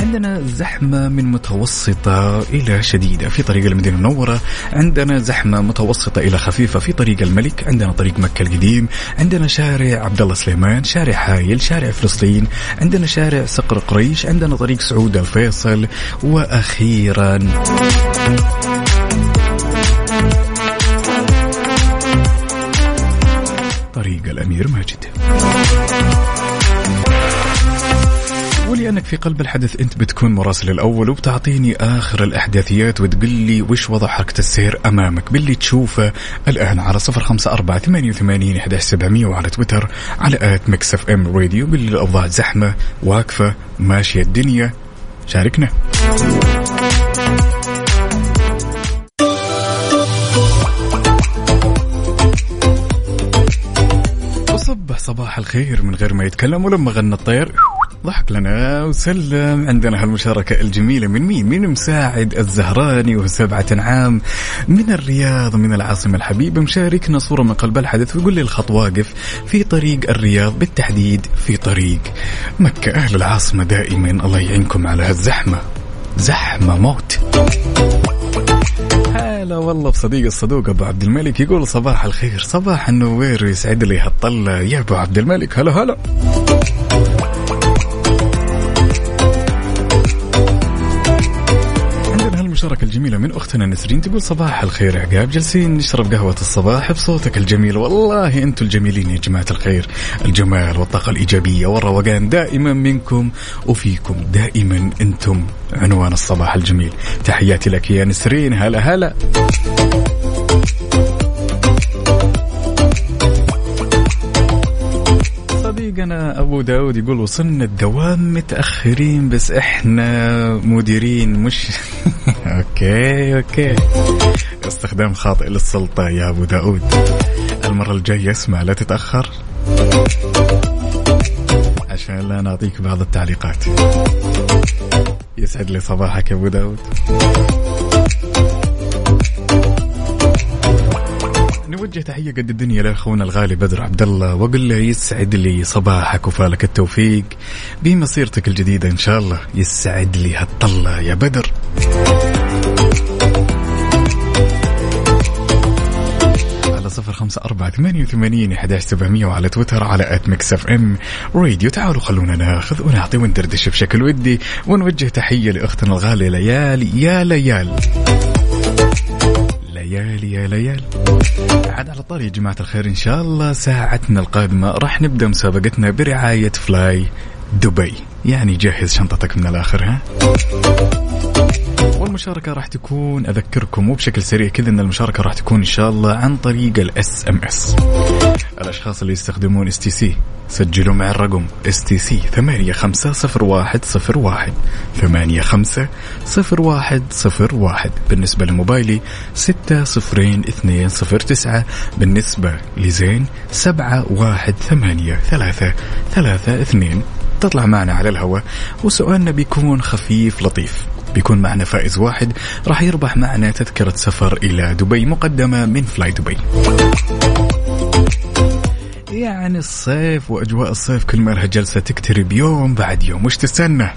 عندنا زحمة من متوسطة إلى شديدة في طريق المدينة المنورة عندنا زحمة متوسطة إلى خفيفة في طريق الملك عندنا طريق مكة القديم عندنا شارع عبد الله سليمان شارع حايل شارع فلسطين عندنا شارع صقر قريش عندنا طريق سعود الفيصل وأخيرا طريق الأمير ماجد. ولأنك في قلب الحدث أنت بتكون مراسل الأول وبتعطيني آخر الأحداثيات وتقول لي وش وضع حركة السير أمامك. باللي تشوفه الآن على صفر خمسة أربعة ثمانية وثمانين سبعمية وعلى تويتر على at Mix FM Radio. قل لي الأوضاع زحمة واقفة ماشية الدنيا. شاركنا. وصبح صباح الخير من غير ما يتكلم ولما غنى الطير. ضحك لنا وسلم. عندنا هالمشاركة الجميلة من مين؟ من مساعد الزهراني وهو سبعة عام من الرياض من العاصمة الحبيبة. مشاركنا صورة من قلب الحدث ويقول لي الخط واقف في طريق الرياض بالتحديد في طريق مكة. أهل العاصمة دائما الله يعينكم على هالزحمة. زحمة موت. هلا والله بصديق الصدوق أبو عبد الملك يقول صباح الخير. صباح النوير يسعد لي هالطلة. يا أبو عبد الملك هلا هلا. عندنا هالمشاركة الجميلة من أختنا نسرين تقول صباح الخير عقاب. جالسين نشرب قهوة الصباح بصوتك الجميل. والله أنتم الجميلين يا جماعة الخير. الجمال والطاقة الإيجابية والروقان دائما منكم وفيكم. دائما أنتم عنوان الصباح الجميل. تحياتي لك يا نسرين. هلا هلا. صديقنا أبو داود يقول وصلنا الدوام متأخرين بس إحنا مديرين مش (laughs) okay okay. استخدام خاطئ للسلطة يا أبو داود. المرة الجاية اسمع لا تتأخر. عشان لا نعطيك بعض التعليقات. يسعد لي صباحك يا أبو داود. نوجه تحية قد الدنيا لأخونا الغالي بدر عبد الله واقول له يسعد لي صباحك وفالك التوفيق بمسيرتك الجديدة إن شاء الله. يسعد لي هالطلة يا بدر. على صفر خمسة أربعة ثمانية وثمانين أحداش سبعمية وعلى تويتر على at Mix FM Radio. تعالوا خلونا ناخذ ونعطي وندردش بشكل ودي ونوجه تحية لأختنا الغالية ليالي يا ليال ليالي يا ليال عاد على طاري يا جماعة الخير إن شاء الله ساعتنا القادمة راح نبدأ مسابقتنا برعاية فلاي دبي. يعني جهز شنطتك من الآخر ها؟ والمشاركة راح تكون أذكركم مو بشكل سريع كذا أن المشاركة راح تكون إن شاء الله عن طريق ال SMS الأشخاص اللي يستخدمون STC سجلوا مع الرقم STC ثمانية خمسة صفر واحد صفر واحد ثمانية خمسة صفر واحد صفر واحد. بالنسبة لموبايلي ستة صفرين اثنين صفر تسعة بالنسبة لزين سبعة واحد ثمانية ثلاثة ثلاثة اثنين. تطلع معنا على الهواء وسؤالنا بيكون خفيف لطيف. بيكون معنا فائز واحد. راح يربح معنا تذكرة سفر إلى دبي مقدمة من فلاي دبي يعني الصيف وأجواء الصيف كل ما لها جلسه تقترب يوم بعد يوم. وش تستنى؟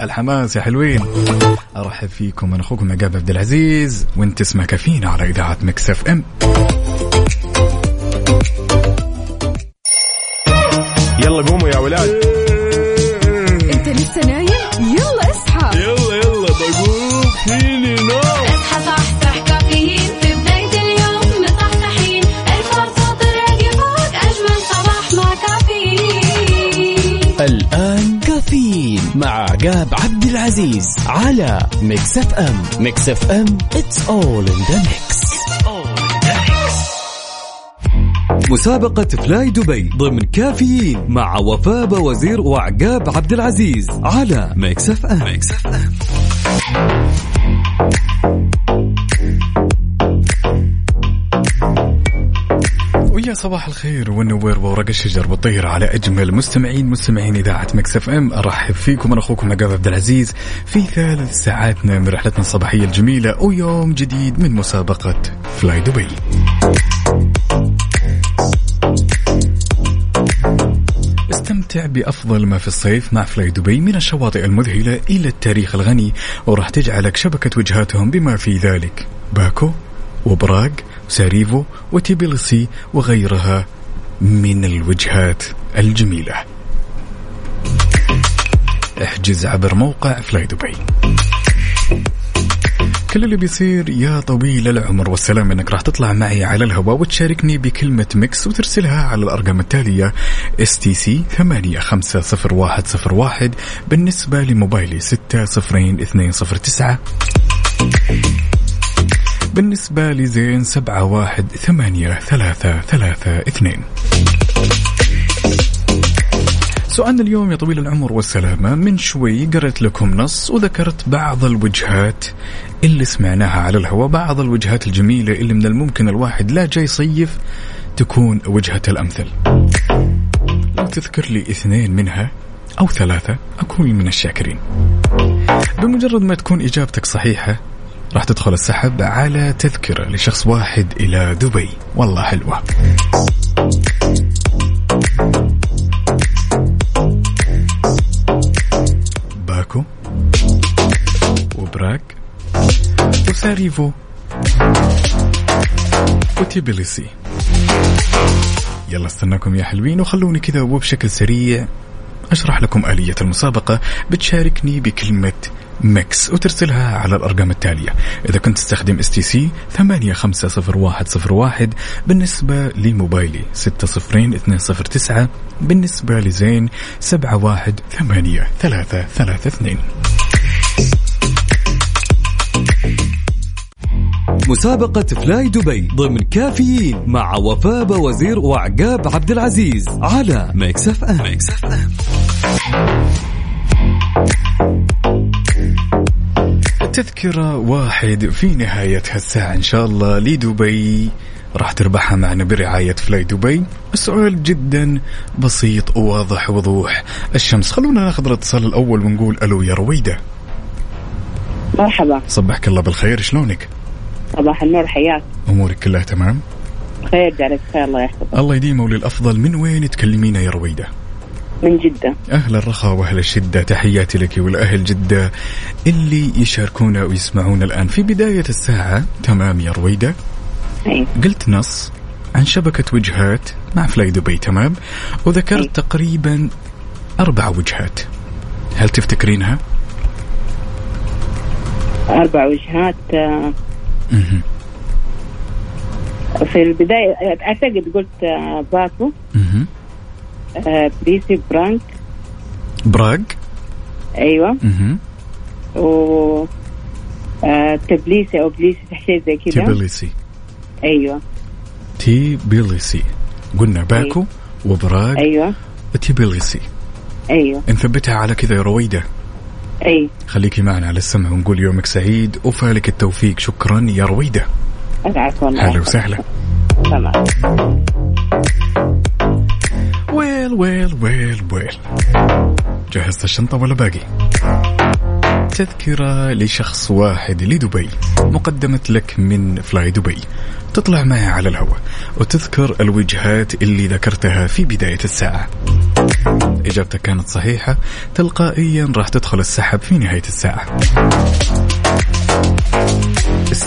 الحماس يا حلوين. أرحب فيكم أنا أخوكم عقاب عبد العزيز وأنت تسمع كافيين على إذاعة Mix FM. يلا قوموا يا ولاد. عقاب عبد العزيز على Mix FM Mix FM it's all in the mix. مسابقة فلاي دبي ضمن كافيين مع وفاء وزير وعقاب عبد العزيز على Mix FM Mix FM ويا صباح الخير والنوير وورق الشجر والطير على أجمل مستمعين مستمعين إذاعة Mix FM. أرحب فيكم أنا أخوكم عقاب عبد العزيز في ثالث ساعاتنا من رحلتنا الصباحية الجميلة ويوم جديد من مسابقة فلاي دبي. استمتع بأفضل ما في الصيف مع فلاي دبي من الشواطئ المذهلة إلى التاريخ الغني وراح تجعلك شبكة وجهاتهم بما في ذلك. باكو. وبراغ سراييفو وتبليسي وغيرها من الوجهات الجميلة. احجز عبر موقع فلاي دبي كل اللي بيصير يا طويل العمر والسلام إنك راح تطلع معي على الهواء وتشاركني بكلمة Mix وترسلها على الأرقام التالية STC ثمانية خمسة صفر واحد صفر واحد بالنسبة لموبايلي ستة صفرين اثنين صفر تسعة. بالنسبة لزين سبعة واحد ثمانية ثلاثة ثلاثة اثنين. سؤالنا اليوم يا طويل العمر والسلامة من شوي قرأت لكم نص وذكرت بعض الوجهات اللي سمعناها على الهواء بعض الوجهات الجميلة اللي من الممكن الواحد لا جاي يصيف تكون وجهة الأمثل. لو تذكر لي اثنين منها أو ثلاثة أكون من الشاكرين. بمجرد ما تكون إجابتك صحيحة راح تدخل السحب على تذكرة لشخص واحد إلى دبي. والله حلوة. باكو. وبراغ. وسراييفو. وتبليسي يلا استناكم يا حلوين وخلوني كذا وبشكل سريع أشرح لكم آلية المسابقة. بتشاركني بكلمة Mix وترسلها على الأرقام التالية. إذا كنت تستخدم STC 850101 بالنسبة لموبايلي 60209 بالنسبة لزين 718332 مسابقة فلاي دبي ضمن كافيين مع وفاء وزير وعقاب عبد العزيز على Mix FM Mix FM تذكرة واحد في نهاية هالساعة إن شاء الله لدبي. راح تربحها معنا برعاية فلاي دبي. السؤال جدا بسيط وواضح وضوح الشمس خلونا ناخذ الاتصال الأول ونقول ألو يا رويدة. مرحبا. صبحك الله بالخير شلونك؟ صباح النور حياك. أمورك كلها تمام؟ خير جعلك خير الله يحفظك. الله يديمه وللأفضل. من وين تكلمينا يا رويدة؟ من جدة أهل الرخاء وأهل الشدة تحياتي لك ولأهل جدة اللي يشاركونا ويسمعونا الآن في بداية الساعة تمام يا رويدة. قلت نص عن شبكة وجهات مع فلاي دبي تمام وذكرت أي. تقريبا أربع وجهات هل تفتكرينها؟ أربع وجهات آه، مهم. في البداية أعتقد قلت آه، باكو. آه، بريسي برانك. براغ أيوة. مهم. و آه، تبليسي أو بليسي شيء زي كذا تبليسي. أيوة. تبليسي. قلنا باكو وبراغ أيوة. تبليسي. أيوة. نثبتها على كذا يا رويدة. أي. خليكي معنا على السمع ونقول يومك سعيد. وفالك التوفيق. شكرا يا رويدة. العفو والله هلا وسهلا. تمام. well well well well. جهزت الشنطة ولا باقي؟ تذكرة لشخص واحد لدبي مقدمة لك من فلاي دبي. تطلع معي على الهواء وتذكر الوجهات اللي ذكرتها في بداية الساعة. إجابتك كانت صحيحة تلقائيا راح تدخل السحب في نهاية الساعة.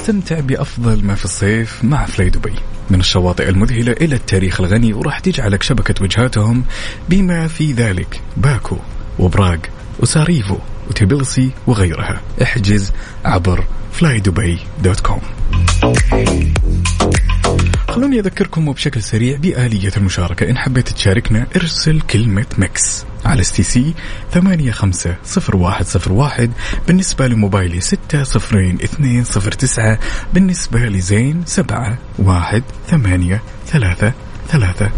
استمتع بأفضل ما في الصيف مع فلاي دبي. من الشواطئ المذهلة إلى التاريخ الغني وراح تجعلك شبكة وجهاتهم بما في ذلك. باكو وبراغ وسراييفو وتبليسي وغيرها. احجز عبر com. خلوني أذكركم بشكل سريع بآلية المشاركة. إن حبيت تشاركنا ارسل كلمة Mix على STC ثمانية خمسة صفر واحد صفر واحد. بالنسبة لموبايلي ستة صفرين اثنين صفر تسعة. بالنسبة لزين سبعة واحد ثمانية ثلاثة ثلاثة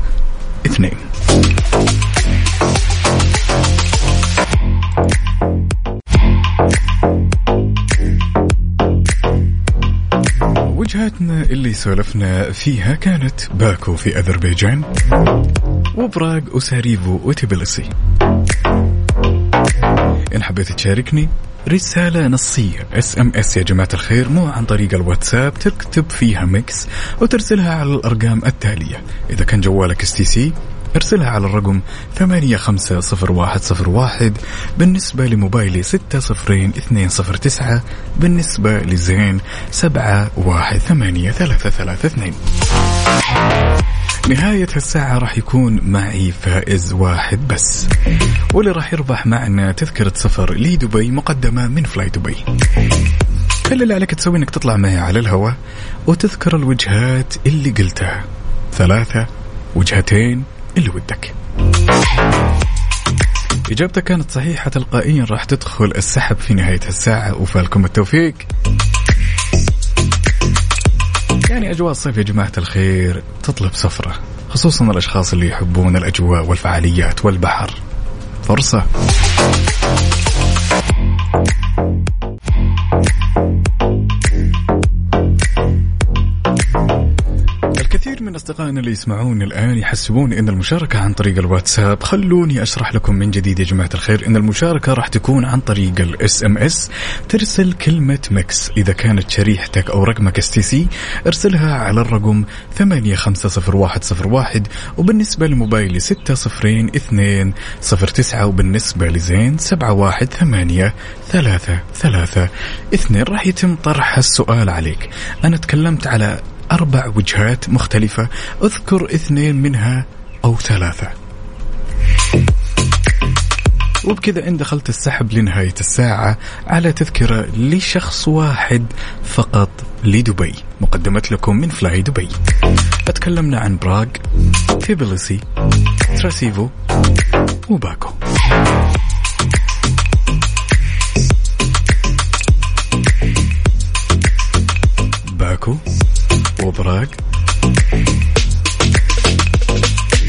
اثنين. وجهاتنا اللي سولفنا فيها كانت باكو في أذربيجان وبراغ وسراييفو وتبليسي. إن حبيت تشاركني رسالة نصية SMS يا جماعة الخير مو عن طريق الواتساب تكتب فيها Mix وترسلها على الأرقام التالية. إذا كان جوالك STC ارسلها على الرقم ثمانية خمسة صفر واحد صفر واحد بالنسبة لموبايلي ستة صفرين اثنين صفر تسعة بالنسبة لزين سبعة واحد ثمانية ثلاثة ثلاثة اثنين. نهاية الساعة راح يكون معي فائز واحد بس واللي راح يربح معنا تذكرة سفر لدبي مقدمة من فلاي دبي كل اللي عليك تسوي إنك تطلع معي على الهواء وتذكر الوجهات اللي قلتها. ثلاثة وجهتين اللي ودك. إجابتك كانت صحيحة تلقائيا راح تدخل السحب في نهاية الساعة وفالكم التوفيق. يعني أجواء الصيف يا جماعة الخير تطلب سفرة خصوصا الأشخاص اللي يحبون الأجواء والفعاليات والبحر. فرصة. الكثير من أصدقائنا اللي يسمعون الآن يحسبون أن المشاركة عن طريق الواتساب خلوني أشرح لكم من جديد يا جماعة الخير أن المشاركة راح تكون عن طريق ال SMS ترسل كلمة Mix إذا كانت شريحتك أو رقمك STC ارسلها على الرقم 850101 وبالنسبة لموبايلي 602 09 وبالنسبة لزين 718 ثلاثة ثلاثة اثنين راح يتم طرح السؤال عليك أنا تكلمت على أربع وجهات مختلفة أذكر اثنين منها أو ثلاثة. وبكذا إن دخلت السحب لنهاية الساعة على تذكرة لشخص واحد فقط لدبي مقدمة لكم من فلاي دبي. تكلمنا عن براغ تبليسي سراييفو وباكو. باكو. وبراغ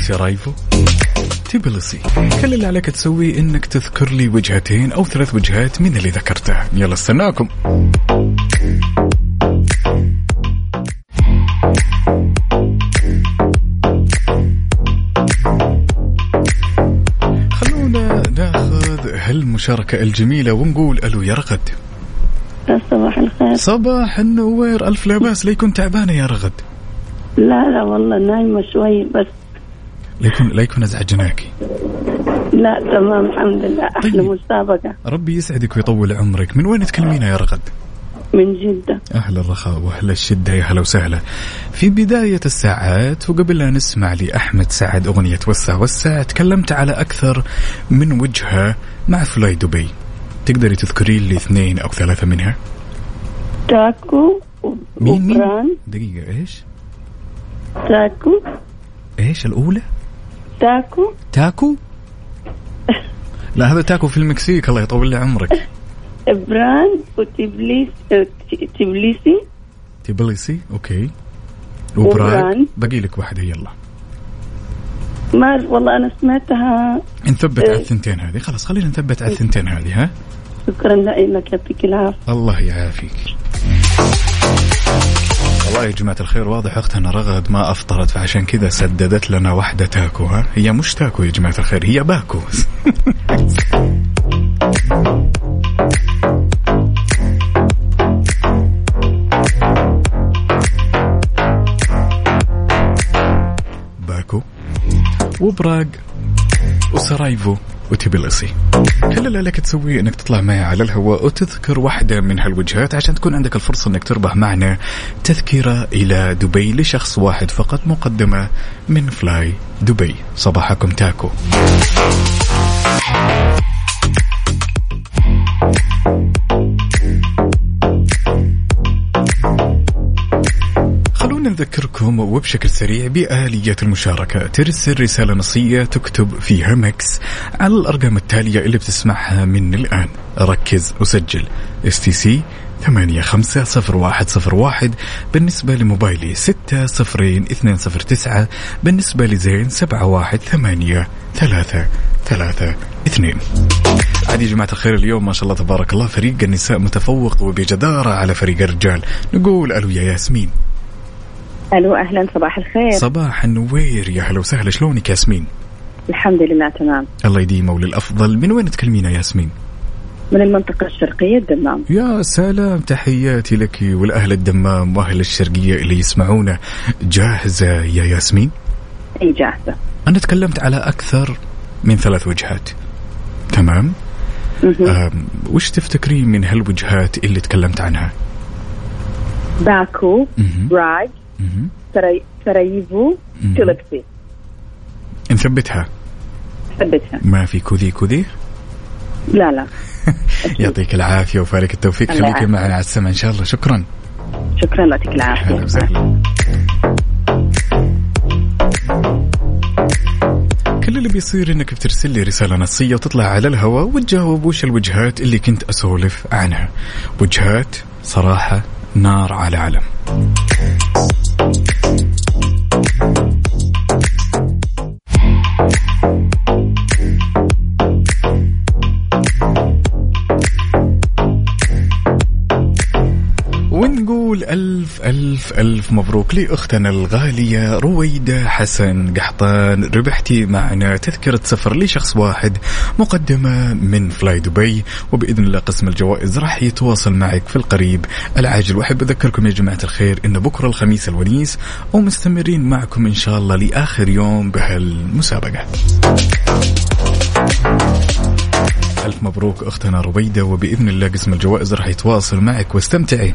سرايفو تبلسي. كل اللي عليك تسويه إنك تذكر لي وجهتين أو ثلاث وجهات من اللي ذكرتها يلا استناكم. خلونا ناخذ هالمشاركة الجميلة ونقول ألو يا رغد صباح الخير. صباح النوير. ألف لا باس ليكون تعبانة يا رغد؟ لا لا والله نايمة شوي بس ليكون ليكون ازعجناكي لا تمام الحمد لله. أحلى طيب. مسابقة. ربي يسعدك ويطول عمرك. من وين تكلمينا يا رغد؟ من جدة. أهل الرخاء وأهل الشدة. يا هلا وسهلا. في بداية الساعات وقبل لا نسمع لأحمد سعد أغنية وسع وسع تكلمت على أكثر من وجهة مع فلاي دبي تقدري تذكرين لي اثنين أو ثلاثة منها؟ تاكو مين مين؟ دقيقة إيش؟ تاكو إيش الأولى؟ تاكو تاكو؟ لا هذا تاكو في المكسيك الله يطول لي عمرك. براغ وتبليس تبليسي. تبليسي okay. وبراغ. باقي لك واحدة يلا. ما والله أنا سمعتها. نثبت على إيه. الثنتين هذه. خلاص خلينا نثبت على الثنتين هذه ها؟ شكرا لك يعطيك العافية. الله يعافيك. والله يا جماعة الخير واضح أختنا رغد ما أفطرت فعشان كذا سددت لنا واحدة تاكو ها؟ هي مش تاكو يا جماعة الخير هي باكو. (laughs) باكو. وبراغ وسراييفو. وتبليسي كل اللي عليك تسويه إنك تطلع معي على الهواء وتذكر واحدة من هالوجهات عشان تكون عندك الفرصة إنك تربح معنا تذكرة إلى دبي لشخص واحد فقط مقدمة من فلاي دبي. صباحكم تاكو. نذكركم وبشكل سريع بآلية المشاركة. ترسل رسالة نصية تكتب فيها Mix على الأرقام التالية اللي بتسمعها من الآن. ركز وسجل. STC ثمانية خمسة صفر واحد صفر واحد. بالنسبة لموبايلي ستة صفرين اثنين صفر تسعة. بالنسبة لزين سبعة واحد ثمانية ثلاثة ثلاثة اثنين. عادي يا جماعة الخير اليوم ما شاء الله تبارك الله فريق النساء متفوق وبجدارة على فريق الرجال. نقول ألو يا ياسمين. ألو أهلا صباح الخير. صباح النوير. يا هلا وسهلا. شلونك ياسمين؟ الحمد لله تمام. الله يديمه وللأفضل من وين تكلمين يا ياسمين؟ من المنطقة الشرقية الدمام. يا سلام. تحياتي لك والأهل الدمام وأهل الشرقية اللي يسمعونا. جاهزة يا ياسمين؟ إي جاهزة. أنا تكلمت على أكثر من ثلاث وجهات. تمام؟ وش تفتكرين من هالوجهات اللي تكلمت عنها؟ باكو مهم. سراييفو مهم. تلبسي نثبتها. ثبتها ما في كذي كذي؟ لا لا. (laughs) يعطيك العافية وفالك التوفيق. خليكي يعافيك. معنا على السمع إن شاء الله. شكرا. شكرا يعطيك وسهلا كل اللي بيصير إنك بترسل لي رسالة نصية وتطلع على الهواء وتجاوب وش الوجهات اللي كنت أسولف عنها. وجهات صراحة نار على علم. ونقول ألف ألف مبروك لأختنا الغالية رويدة حسن قحطان. ربحتي معنا تذكرة سفر لشخص واحد مقدمة من فلاي دبي وبإذن الله قسم الجوائز راح يتواصل معك في القريب العاجل. وأحب أذكركم يا جماعة الخير إن بكرة الخميس الونيس ومستمرين معكم إن شاء الله لآخر يوم بهالمسابقة. ألف مبروك أختنا رويدة. وبإذن الله قسم الجوائز راح يتواصل معك. واستمتعي.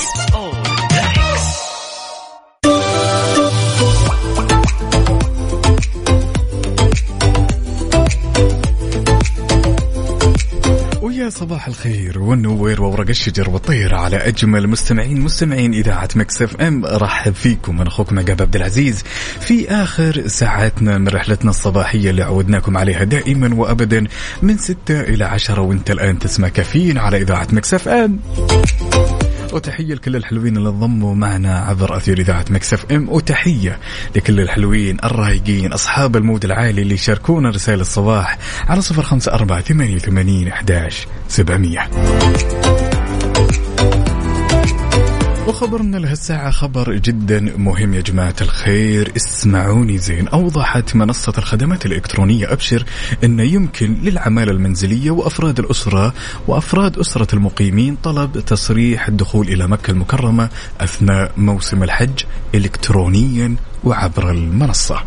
صباح الخير والنوير وورق الشجر والطير على أجمل مستمعين مستمعين إذاعة Mix FM. ارحب فيكم أنا أخوكم عقاب عبد العزيز في آخر ساعاتنا من رحلتنا الصباحية اللي عودناكم عليها دائما وابدا من 6 إلى 10 وانت الآن تسمع كافيين على إذاعة Mix FM. وتحية لكل الحلوين اللي انضموا معنا عبر أثير إذاعة Mix FM وتحية لكل الحلوين الرايقين أصحاب ال mood العالي اللي يشاركونا رسائل الصباح على صفر خمسة أربعة ثمانية وثمانين أحداش سبعمية. وخبرنا لهالساعة خبر جدا مهم يا جماعة الخير. اسمعوني زين. أوضحت منصة الخدمات الإلكترونية أبشر أن يمكن للعمالة المنزلية وأفراد الأسرة وأفراد أسرة المقيمين طلب تصريح الدخول إلى مكة المكرمة أثناء موسم الحج إلكترونيا وعبر المنصة.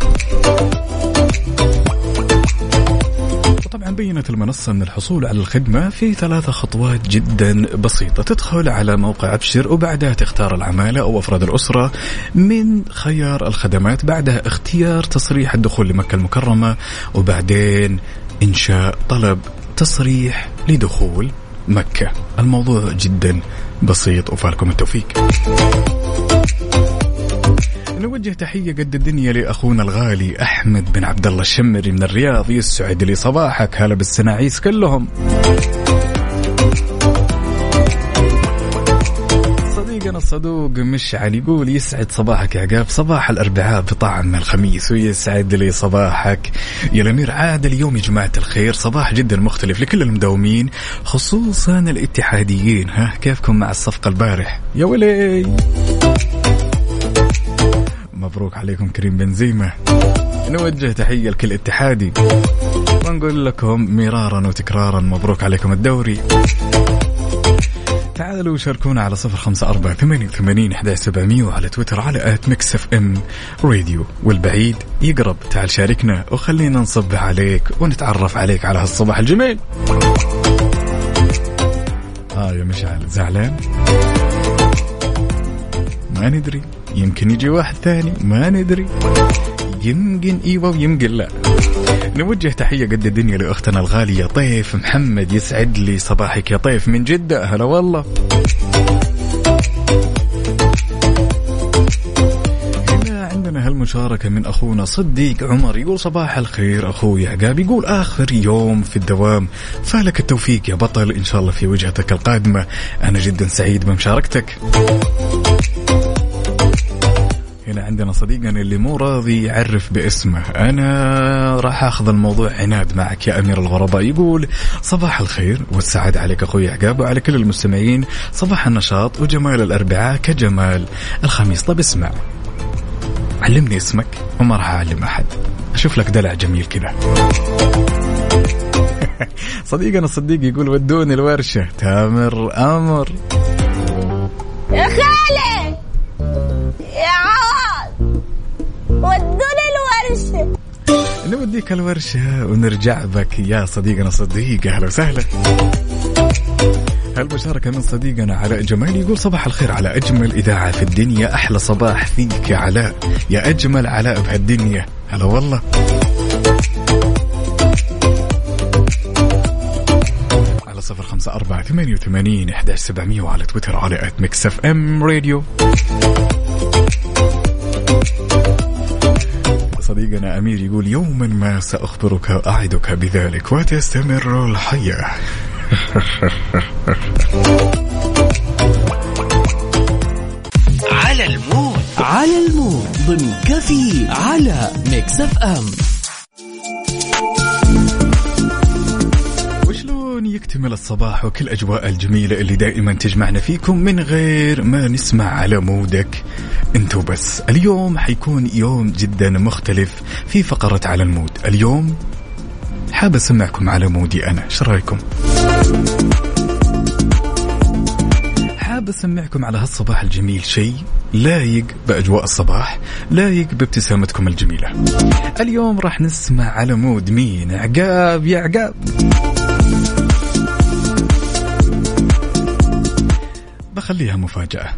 بينت المنصة أن الحصول على الخدمة في ثلاثة خطوات جدا بسيطة. تدخل على موقع أبشر وبعدها تختار العمالة أو أفراد الأسرة من خيار الخدمات بعدها اختيار تصريح الدخول لمكة المكرمة وبعدين إنشاء طلب تصريح لدخول مكة. الموضوع جدا بسيط. وفالكم التوفيق. نوجه تحية قد الدنيا لأخونا الغالي أحمد بن عبد الله الشمري من الرياض يسعد لي صباحك هلا بالسناعيس كلهم. صديقنا الصدوق مشعل يقول يسعد صباحك يا عقاب. صباح الأربعاء بطعم الخميس ويسعد لي صباحك. يا الأمير عاد اليوم يا جماعة الخير. صباح جدا مختلف لكل المداومين خصوصا الاتحاديين. ها كيفكم مع الصفقة البارح؟ يا ويلي. مبروك عليكم كريم بنزيما. نوجه تحية لكل اتحادي. ونقول لكم مرارا وتكرارا مبروك عليكم الدوري. تعالوا شاركونا على صفر خمسة أربعة ثمانية وثمانين أحد سبعمية وعلى تويتر على at Mix FM Radio. والبعيد يقرب. تعال شاركنا وخلينا نصب عليك ونتعرف عليك على هالصباح الجميل. آه يا مشعل زعلان؟ ما ندري. يمكن يجي واحد ثاني ما ندري. يمكن إيوه ويمكن لا. نوجه تحية قد الدنيا لأختنا الغالية طيف محمد يسعد لي صباحك يا طيف من جدة. هلا والله. عندنا هالمشاركة من أخونا صديق عمر يقول صباح الخير أخوي عقاب. يقول آخر يوم في الدوام. فلك التوفيق يا بطل إن شاء الله في وجهتك القادمة. أنا جدا سعيد بمشاركتك. هنا عندنا صديقنا اللي مو راضي يعرف باسمه. أنا راح أخذ الموضوع عناد معك يا أمير الغرباء. يقول صباح الخير. والسعادة عليك أخوي عقاب وعلى كل المستمعين. صباح النشاط وجمال الأربعاء كجمال الخميس. طب اسمع. علمني اسمك وما راح أعلم أحد. أشوف لك دلع جميل كذا. (laughs) صديقنا الصديق يقول ودوني الورشة. تامر أمر. يا نوديك الورشة ونرجع بك يا صديقنا صديق أهلا وسهلا. هالمشاركة من صديقنا علاء جمال يقول صباح الخير على أجمل إذاعة في الدنيا أحلى صباح فيك يا علاء. يا أجمل علاء بهالدنيا. هلا والله. على صفر خمسة أربعة ثمانية وثمانين إحدى سبعمية وعلى تويتر على at Mix FM Radio. صديقنا أمير يقول يوما ما سأخبرك أعدك بذلك وتستمر الحياة. (laughs) على المود. على المود. ضمن كافيين على Mix FM وشلون يكتمل الصباح وكل أجواء الجميلة اللي دائما تجمعنا فيكم من غير ما نسمع على mood ك؟ انتو بس. اليوم حيكون يوم جدا مختلف في فقرة على ال mood. اليوم حاب أسمعكم على mood ي أنا. إيش رأيكم؟ حاب أسمعكم على هالصباح الجميل شيء؟ لايق بأجواء الصباح لايق بابتسامتكم الجميلة. اليوم راح نسمع على مود مين؟ عقاب يا عقاب. بخليها مفاجأة.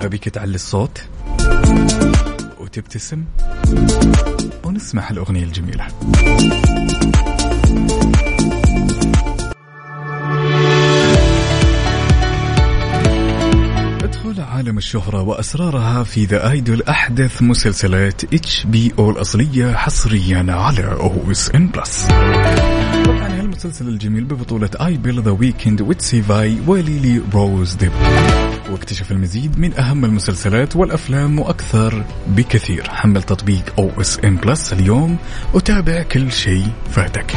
أبيك تعلي الصوت. وتبتسم. ونسمع الأغنية الجميلة. ادخل عالم الشهرة وأسرارها في The Idol أحدث مسلسلات HBO الأصلية حصريا على OSN Plus طبعا هالمسلسل الجميل ببطولة Abel The Weeknd Tesfaye و Lily-Rose Depp. واكتشف المزيد من أهم المسلسلات والأفلام وأكثر بكثير. حمل تطبيق OSN Plus اليوم. وتابع كل شيء فاتك.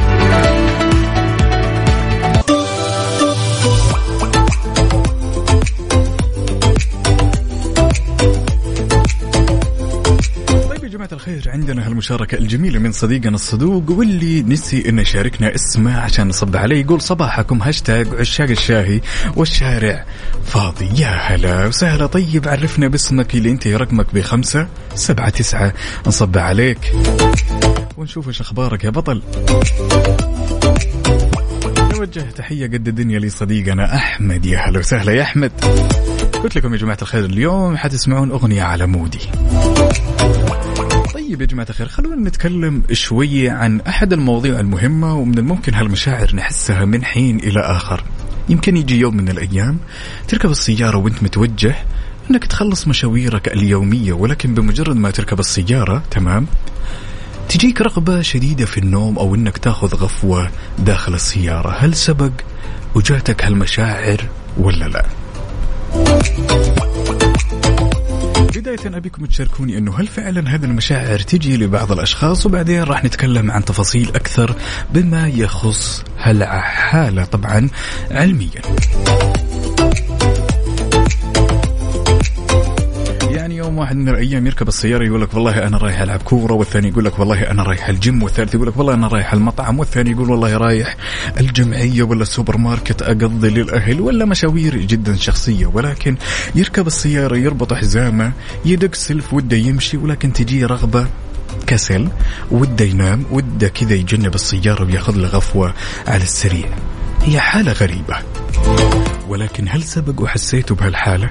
عندنا هالمشاركة الجميلة من صديقنا الصدوق واللي نسي انه يشاركنا اسمه عشان نصب عليه. يقول صباحكم هاشتاج عشاق الشاهي والشارع فاضي. يا هلا وسهلا. طيب عرفنا باسمك اللي أنت رقمك بخمسة سبعة تسعة. نصب عليك. ونشوف إيش أخبارك يا بطل. نوجه تحية قد الدنيا لصديقنا أحمد. يا هلا وسهلا يا أحمد. قلت لكم يا جماعة الخير اليوم حتسمعون أغنية على مودي. طيب يا جماعة الخير خلونا نتكلم شوية عن أحد المواضيع المهمة ومن الممكن هالمشاعر نحسها من حين إلى آخر. يمكن يجي يوم من الأيام تركب السيارة وأنت متوجه إنك تخلص مشاويرك اليومية ولكن بمجرد ما تركب السيارة تمام؟ تجيك رغبة شديدة في النوم أو أنك تأخذ غفوة داخل السيارة. هل سبق وجاتك هالمشاعر ولا لا؟ بداية أبيكم تشاركوني أنه هل فعلا هذه المشاعر تجي لبعض الأشخاص؟ وبعدين راح نتكلم عن تفاصيل أكثر بما يخص هالحالة طبعا علميا. يوم واحد من الأيام يركب السيارة يقول لك والله أنا رايح ألعب كورة والثاني يقول لك والله أنا رايح الجيم والثالث يقول لك والله أنا رايح المطعم والثاني يقول والله رايح الجمعية ولا السوبر ماركت أقضي للأهل ولا مشاوير جدا شخصية. ولكن يركب السيارة يربط حزامه يدق سلف وده يمشي ولكن تجي رغبة كسل وده ينام وده كذا يجنب السيارة وياخذ له غفوة على السريع. هي حالة غريبة. ولكن هل سبق وحسيتوا بهالحالة؟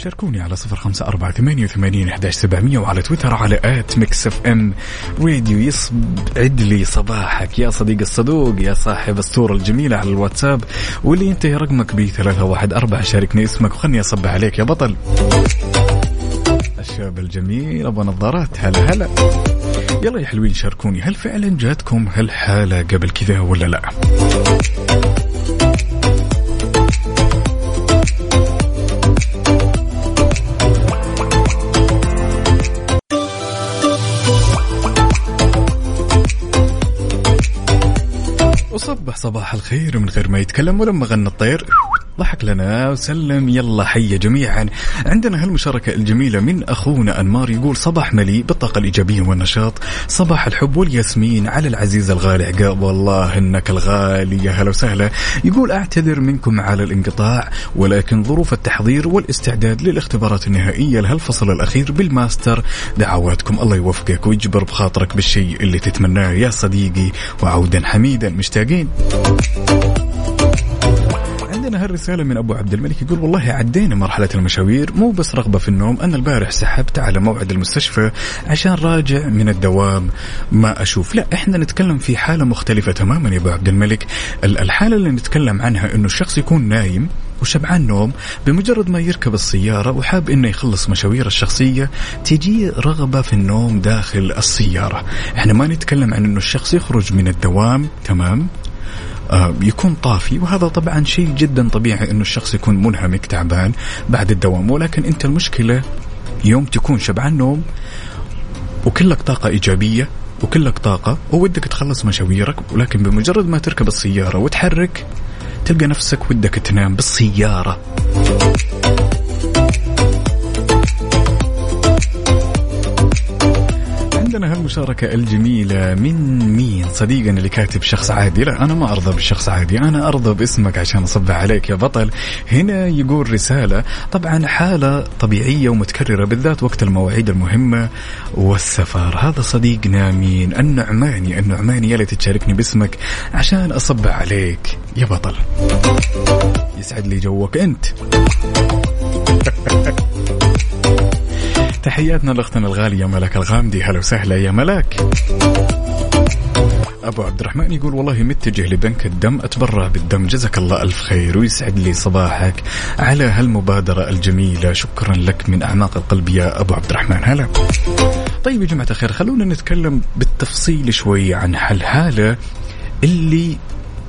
شاركوني على صفر خمسة أربعة ثمانية وثمانين إحداش سبعمية وعلى تويتر على at Mix FM. Radio يسعد لي صباحك يا صديق الصدوق يا صاحب الصورة الجميلة على الواتساب واللي ينتهي رقمك ب ثلاثة واحد أربعة. شاركني اسمك وخلني أصب عليك يا بطل. الشاب الجميل أبو نظارات هلا هلا. يلا يا حلوين شاركوني هل فعلا جاتكم هالحالة قبل كذا ولا لا؟ صباح الخير من غير ما يتكلم ولما غنى الطير. ضحك لنا. وسلم يلا حيا جميعا. عندنا هالمشاركة الجميلة من أخونا أنمار يقول صباح مليء بالطاقة الإيجابية والنشاط. صباح الحب والياسمين على العزيز الغالي. عقاب والله إنك الغالي. يا هلا وسهلا. يقول أعتذر منكم على الانقطاع ولكن ظروف التحضير والاستعداد للاختبارات النهائية لهالفصل الأخير بالماستر. دعواتكم الله يوفقك ويجبر بخاطرك بالشيء اللي تتمناه يا صديقي. وعودا حميدا. مشتاقين. هالرسالة من أبو عبد الملك يقول والله عدينا مرحلة المشاوير مو بس رغبة في النوم أنا البارح سحبت على موعد المستشفى عشان راجع من الدوام ما أشوف. لا إحنا نتكلم في حالة مختلفة تماما يا أبو عبد الملك. ال- الحالة اللي نتكلم عنها أنه الشخص يكون نايم وشبعان نوم بمجرد ما يركب السيارة وحاب إنه يخلص مشاوير الشخصية تجي رغبة في النوم داخل السيارة. إحنا ما نتكلم عن إنه الشخص يخرج من الدوام تمام؟ يكون طافي وهذا طبعا شيء جدا طبيعي إنه الشخص يكون منهمك تعبان بعد الدوام. ولكن أنت المشكلة يوم تكون شبعان نوم وكلك طاقة إيجابية وكلك طاقة وودك تخلص مشاويرك ولكن بمجرد ما تركب السيارة وتحرك تلقى نفسك ودك تنام بالسيارة. عندنا هالمشاركة الجميلة من مين؟ صديقنا اللي كاتب شخص عادي. لا أنا ما أرضى بالشخص عادي. أنا أرضى باسمك عشان أصب عليك يا بطل. هنا يقول رسالة. طبعا حالة طبيعية ومتكررة بالذات وقت المواعيد المهمة والسفر. هذا صديقنا مين؟ النعماني. النعماني يا ليت تشاركني باسمك عشان أصب عليك يا بطل. يسعد لي جوك أنت. (laughs) تحياتنا لأختنا الغالية ملك الغامدي. هلا وسهلا يا ملاك أبو عبد الرحمن يقول والله متجه لبنك الدم أتبرع بالدم. جزاك الله ألف خير ويسعد لي صباحك. على هالمبادرة الجميلة شكرا لك من أعماق القلب يا أبو عبد الرحمن. هلا. طيب يا جماعة الخير خلونا نتكلم بالتفصيل شوي عن هالحالة اللي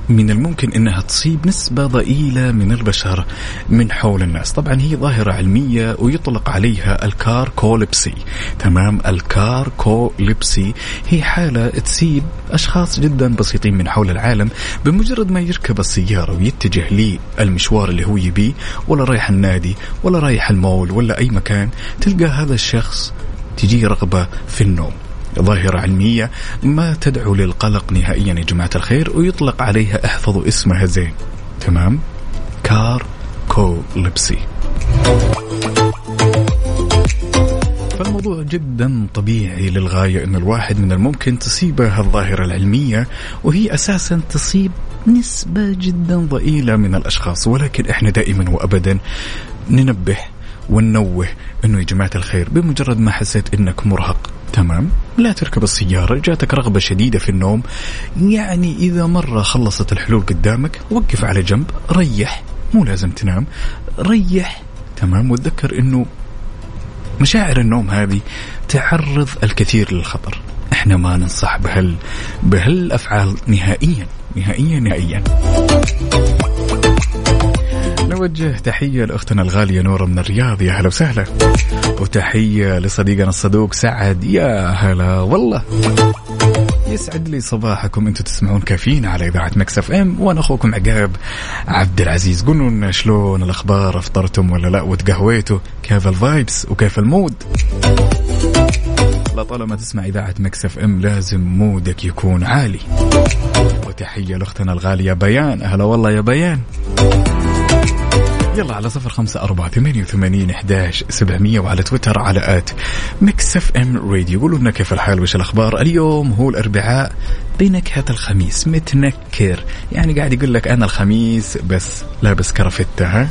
من الممكن إنها تصيب نسبة ضئيلة من البشر من حول الناس، طبعا هي ظاهرة علمية ويطلق عليها ال carcolepsy، تمام؟ ال carcolepsy هي حالة تصيب أشخاص جدا بسيطين من حول العالم بمجرد ما يركب السيارة ويتجه للمشوار اللي هو يبيه ولا رايح النادي ولا رايح المول ولا أي مكان، تلقى هذا الشخص تجي رغبة في النوم. ظاهرة علمية ما تدعو للقلق نهائيا يا جماعة الخير ويطلق عليها احفظوا اسمها زين. تمام؟ كار كوليبسي فالموضوع جدا طبيعي للغاية أن الواحد من الممكن تصيبه الظاهرة العلمية وهي أساسا تصيب نسبة جدا ضئيلة من الأشخاص ولكن إحنا دائما وأبدا ننبه وننوه أنه يا جماعة الخير بمجرد ما حسيت أنك مرهق تمام؟ لا تركب السيارة جاتك رغبة شديدة في النوم. يعني إذا مرة خلصت الحلول قدامك وقف على جنب ريح مو لازم تنام ريح تمام؟ وتذكر أنه مشاعر النوم هذه تعرض الكثير للخطر. إحنا ما ننصح بهال بهالأفعال نهائيا نهائيا نهائيا. نوجه تحية لأختنا الغالية نورة من الرياض. يا هلا وسهلا. وتحية لصديقنا الصدوق سعد. يا هلا والله. يسعد لي صباحكم. أنتم تسمعون كافيين على إذاعة Mix FM وأنا أخوكم عقاب عبد العزيز. قولوا لنا شلون الأخبار؟ أفطرتم ولا لا؟ وتقهويتوا؟ كيف ال vibes وكيف ال mood؟ لا طالما تسمع إذاعة Mix FM لازم mood ك يكون عالي. وتحية لأختنا الغالية بيان. أهلا والله يا بيان. يلا على صفر خمسة أربعة ثمانية وثمانين إحداش سبعمية وعلى تويتر على at Mix FM Radio. قولوا لنا كيف الحال؟ وش الأخبار؟ اليوم هو الأربعاء بنكهة الخميس متنكر. يعني قاعد يقول لك أنا الخميس بس لابس كرفتة ها؟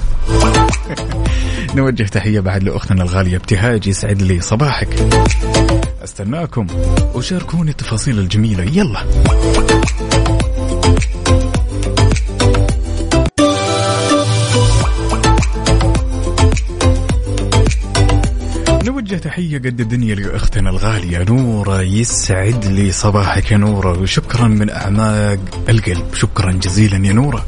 (laughs) نوجه تحية بعد لأختنا الغالية ابتهاج يسعد لي صباحك. أستناكم وشاركوني التفاصيل الجميلة. يلا. نوجه تحية قد الدنيا لأختنا الغالية نورة يسعد لي صباحك يا نورة وشكرا من أعماق القلب شكرا جزيلا يا نورة.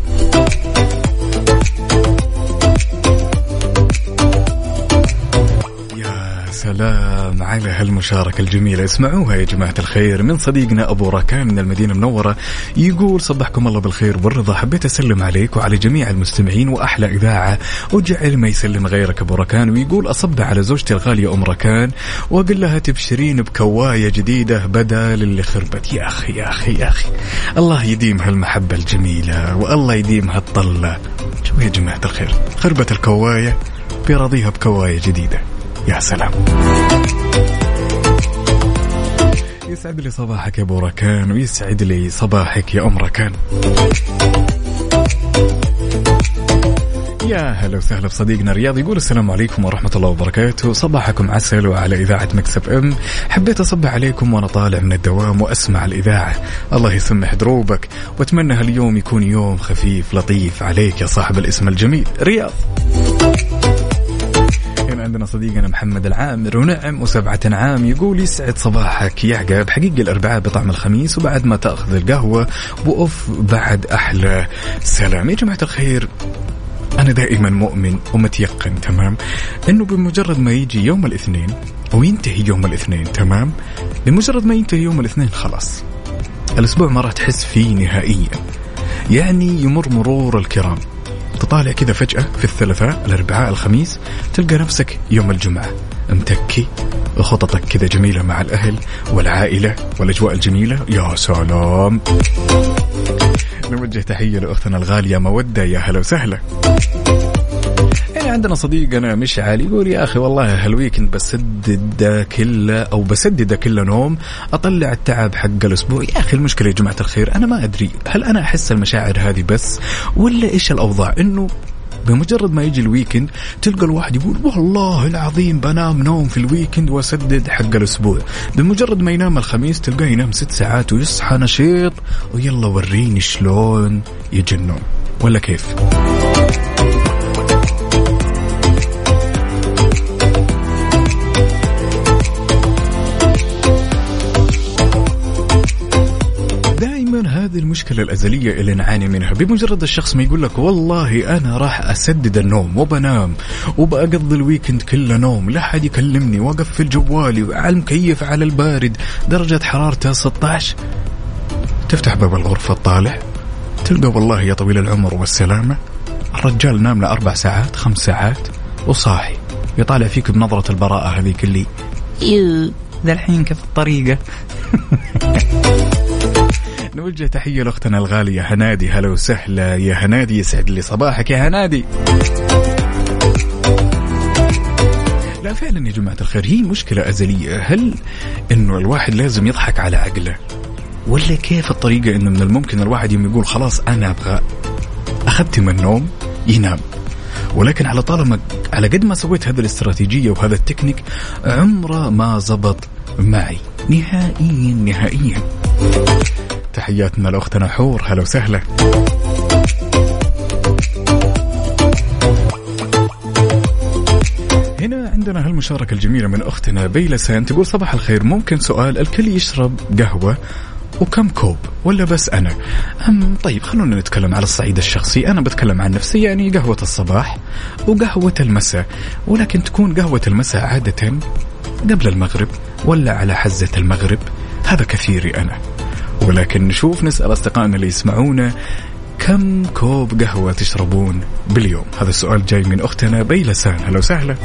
سلام على هالمشاركة الجميلة. اسمعوها يا جماعة الخير من صديقنا أبو راكان من المدينة المنورة. يقول صبحكم الله بالخير والرضا. حبيت أسلم عليك وعلى جميع المستمعين وأحلى إذاعة. وجعل ما يسلم غيرك أبو راكان ويقول أصب على زوجتي الغالية أم راكان وأقول لها تبشرين بكواية جديدة بدل اللي خربت يا أخي يا أخي يا أخي. الله يديم هالمحبة الجميلة والله يديم هالطلة شو يا جماعة الخير خربت الكواية بيراضيها بكواية جديدة. يا سلام. يسعد لي صباحك يا ابو ركان ويسعد لي صباحك يا أم ركان. يا هلا وسهلا بصديقنا رياض يقول السلام عليكم ورحمة الله وبركاته. صباحكم عسل وعلى إذاعة مكسب أم. حبيت أصبح عليكم وأنا طالع من الدوام وأسمع الإذاعة. الله يسمح دروبك وأتمنى هاليوم يكون يوم خفيف لطيف عليك يا صاحب الاسم الجميل. رياض. عندنا صديقنا محمد العامر ونعم وسبعة عام يقول يسعد صباحك يا عقاب. حقيقة الأربعاء بطعم الخميس وبعد ما تأخذ القهوة وأوف بعد أحلى سلام. يا جماعة الخير أنا دائما مؤمن ومتيقن تمام؟ أنه بمجرد ما يجي يوم الاثنين وينتهي يوم الاثنين تمام؟ بمجرد ما ينتهي يوم الاثنين خلاص. الأسبوع ما راح تحس فيه نهائيا. يعني يمر مرور الكرام. تطالع كذا فجأة في الثلاثاء الأربعاء الخميس تلقى نفسك يوم الجمعة متكي وخططك كذا جميلة مع الأهل والعائلة والأجواء الجميلة. يا سلام! نوجه تحية لأختنا الغالية مودة. يا هلا وسهلا. يعني عندنا صديقنا مشعل يقول يا أخي والله هال weekend بسدد كله أو بسدد كله نوم أطلع التعب حق الأسبوع. يا أخي المشكلة يا جماعة الخير أنا ما أدري هل أنا أحس المشاعر هذه بس ولا إيش الأوضاع؟ إنه بمجرد ما يجي ال weekend تلقى الواحد يقول والله العظيم بنام نوم في ال weekend وأسدد حق الأسبوع. بمجرد ما ينام الخميس تلقاه ينام ست ساعات ويصحى نشيط ويلا وريني شلون يجي النوم. ولا كيف؟ هذه المشكلة الأزلية اللي نعاني منها. بمجرد الشخص ما يقول لك والله أنا راح أسدد النوم وبنام وبقضي ال weekend كله نوم لا حد يكلمني وأقفل جوالي على المكيف على البارد درجة حرارته 16 تفتح باب الغرفة تطالع تلقى والله يا طويل العمر والسلامة الرجال نام له أربع ساعات خمس ساعات وصاحي. يطالع فيك بنظرة البراءة هذيك اللي ذا الحين كيف الطريقة؟ (laughs) نوجه تحية لأختنا الغالية هنادي. هلا وسهلا يا هنادي يسعد لي صباحك يا هنادي. لا فعلا يا جماعة الخير هي مشكلة أزلية. هل أنه الواحد لازم يضحك على عقله؟ ولا كيف الطريقة أنه من الممكن الواحد يوم يقول خلاص أنا أبغى أختم النوم ينام؟ ولكن على طالما على قد ما سويت هذه الاستراتيجية وهذا التكنيك عمره ما زبط معي. نهائيا نهائيا. تحياتنا لأختنا حور. هلا وسهلا. هنا عندنا هالمشاركة الجميلة من أختنا بيلسان تقول صباح الخير. ممكن سؤال الكل يشرب قهوة وكم كوب ولا بس أنا؟ أم طيب خلونا نتكلم على الصعيد الشخصي. أنا بتكلم عن نفسي يعني قهوة الصباح وقهوة المساء. ولكن تكون قهوة المساء عادة قبل المغرب ولا على حزة المغرب؟ هذا كثيري أنا. ولكن نشوف نسأل أصدقائنا اللي يسمعونا كم كوب قهوة تشربون باليوم؟ هذا السؤال جاي من أختنا بيلسان هلا وسهلا.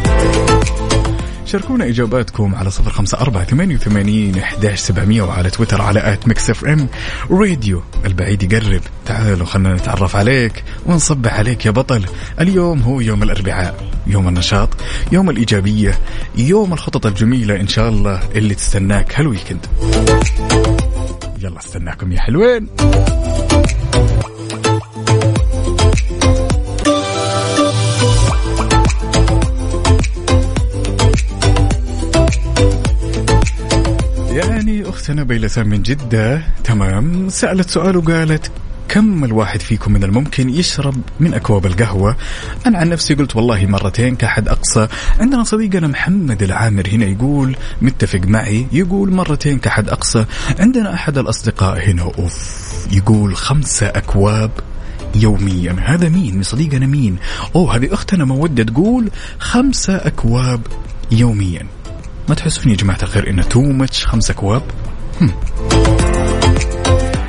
شاركونا إجاباتكم على صفر خمسة أربعة ثمانية وثمانين إحداش سبعمية وعلى تويتر على at Mix FM Radio. البعيد يقرب. تعالوا خلنا نتعرف عليك ونصبح عليك يا بطل. اليوم هو يوم الأربعاء يوم النشاط يوم الإيجابية يوم الخطط الجميلة إن شاء الله اللي تستناك هال weekend يلا استناكم يا حلوين. يعني أختنا بيلسان من جدة تمام سألت سؤال وقالت كم الواحد فيكم من الممكن يشرب من أكواب القهوة؟ أنا عن نفسي قلت والله مرتين كحد أقصى. عندنا صديقنا محمد العامر هنا يقول متفق معي يقول مرتين كحد أقصى. عندنا أحد الأصدقاء هنا أوف يقول خمسة أكواب يوميا. هذا مين؟ صديقنا مين؟ أوه هذه أختنا مودة تقول خمسة أكواب يوميا. ما تحسون يا جماعة الخير إنه too much خمسة أكواب؟ هم.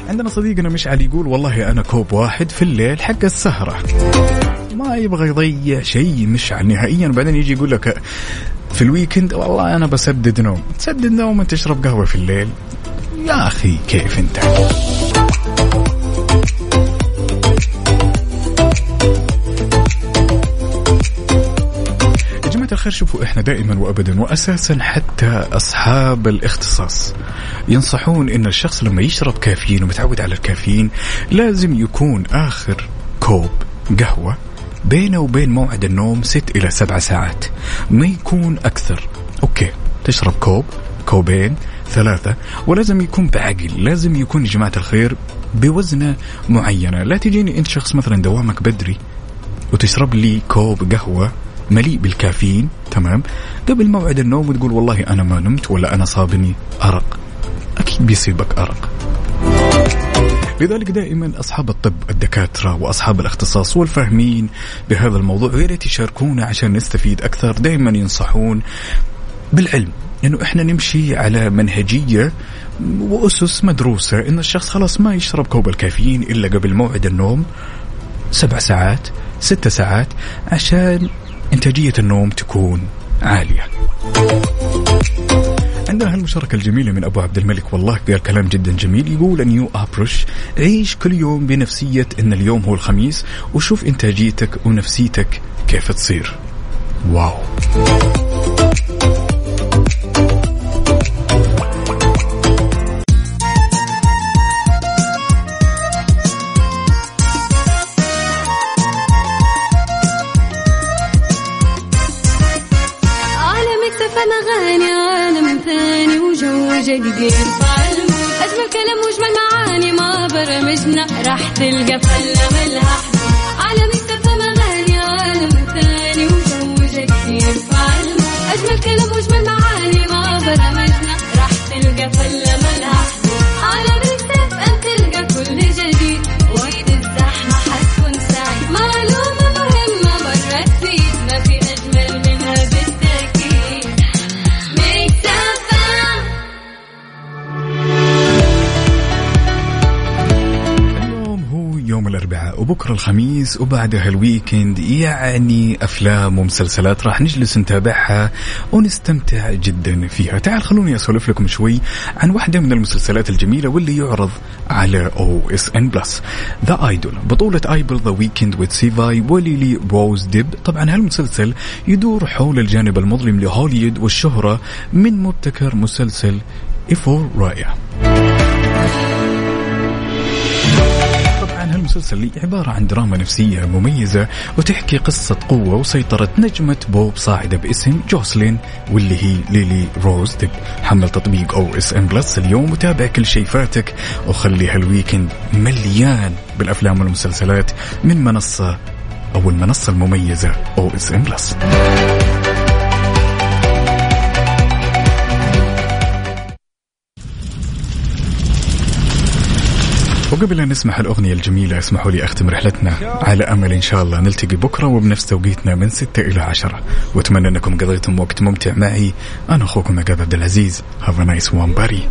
عندنا صديقنا مشعل يقول والله أنا كوب واحد في الليل حق السهرة. ما يبغى يضيع شيء مشعل نهائيا. بعدين يجي يقول لك في ال weekend والله أنا بسدد نوم. تسدد نوم تشرب قهوة في الليل. يا أخي كيف أنت؟ الخير شوفوا إحنا دائما وابدا واساسا حتى أصحاب الاختصاص ينصحون إن الشخص لما يشرب كافيين ومتعود على الكافيين لازم يكون آخر كوب قهوة بينه وبين موعد النوم ست إلى سبع ساعات. ما يكون أكثر. okay تشرب كوب كوبين ثلاثة ولازم يكون بعقل لازم يكون يا جماعة الخير بوزنة معينة. لا تجيني أنت شخص مثلا دوامك بدري وتشرب لي كوب قهوة مليء بالكافيين تمام؟ قبل موعد النوم وتقول والله أنا ما نمت ولا أنا صابني أرق. أكيد بيصيبك أرق. لذلك دائما أصحاب الطب الدكاترة وأصحاب الاختصاص والفاهمين بهذا الموضوع يا ريت يشاركونا عشان نستفيد أكثر دائما ينصحون بالعلم إنه إحنا نمشي على منهجية وأسس مدروسة إن الشخص خلاص ما يشرب كوب الكافيين إلا قبل موعد النوم سبع ساعات ست ساعات عشان إنتاجية النوم تكون عالية. عندنا هالمشاركة الجميلة من أبو عبد الملك والله قال كلام جدا جميل يقول نيو أبرش عيش كل يوم بنفسية أن اليوم هو الخميس وشوف إنتاجيتك ونفسيتك كيف تصير. واو. راح تلقى فلة ملها. وبكرة الخميس وبعدها ال weekend يعني أفلام ومسلسلات راح نجلس نتابعها ونستمتع جدا فيها. تعال خلوني أسولف لكم شوي عن واحدة من المسلسلات الجميلة واللي يعرض على OSN Plus The Idol بطولة Abel The Weeknd Tesfaye و Lily-Rose Depp طبعا هالمسلسل يدور حول الجانب المظلم لهوليود والشهرة من مبتكر مسلسل Euphoria طبعا هالمسلسل عبارة عن دراما نفسية مميزة وتحكي قصة قوة وسيطرة نجمة بوب صاعدة باسم جوسلين واللي هي Lily-Rose. Depp حمل تطبيق OSN Plus اليوم وتابع كل شيء فاتك وخلي هال weekend مليان بالأفلام والمسلسلات من منصة أو المنصة المميزة OSN Plus. وقبل أن نسمع الأغنية الجميلة اسمحوا لي أختم رحلتنا على أمل إن شاء الله. نلتقي بكرة وبنفس توقيتنا من 6 إلى 10 وأتمنى أنكم قضيتم وقت ممتع معي. أنا أخوكم عقاب عبد العزيز. A nice one buddy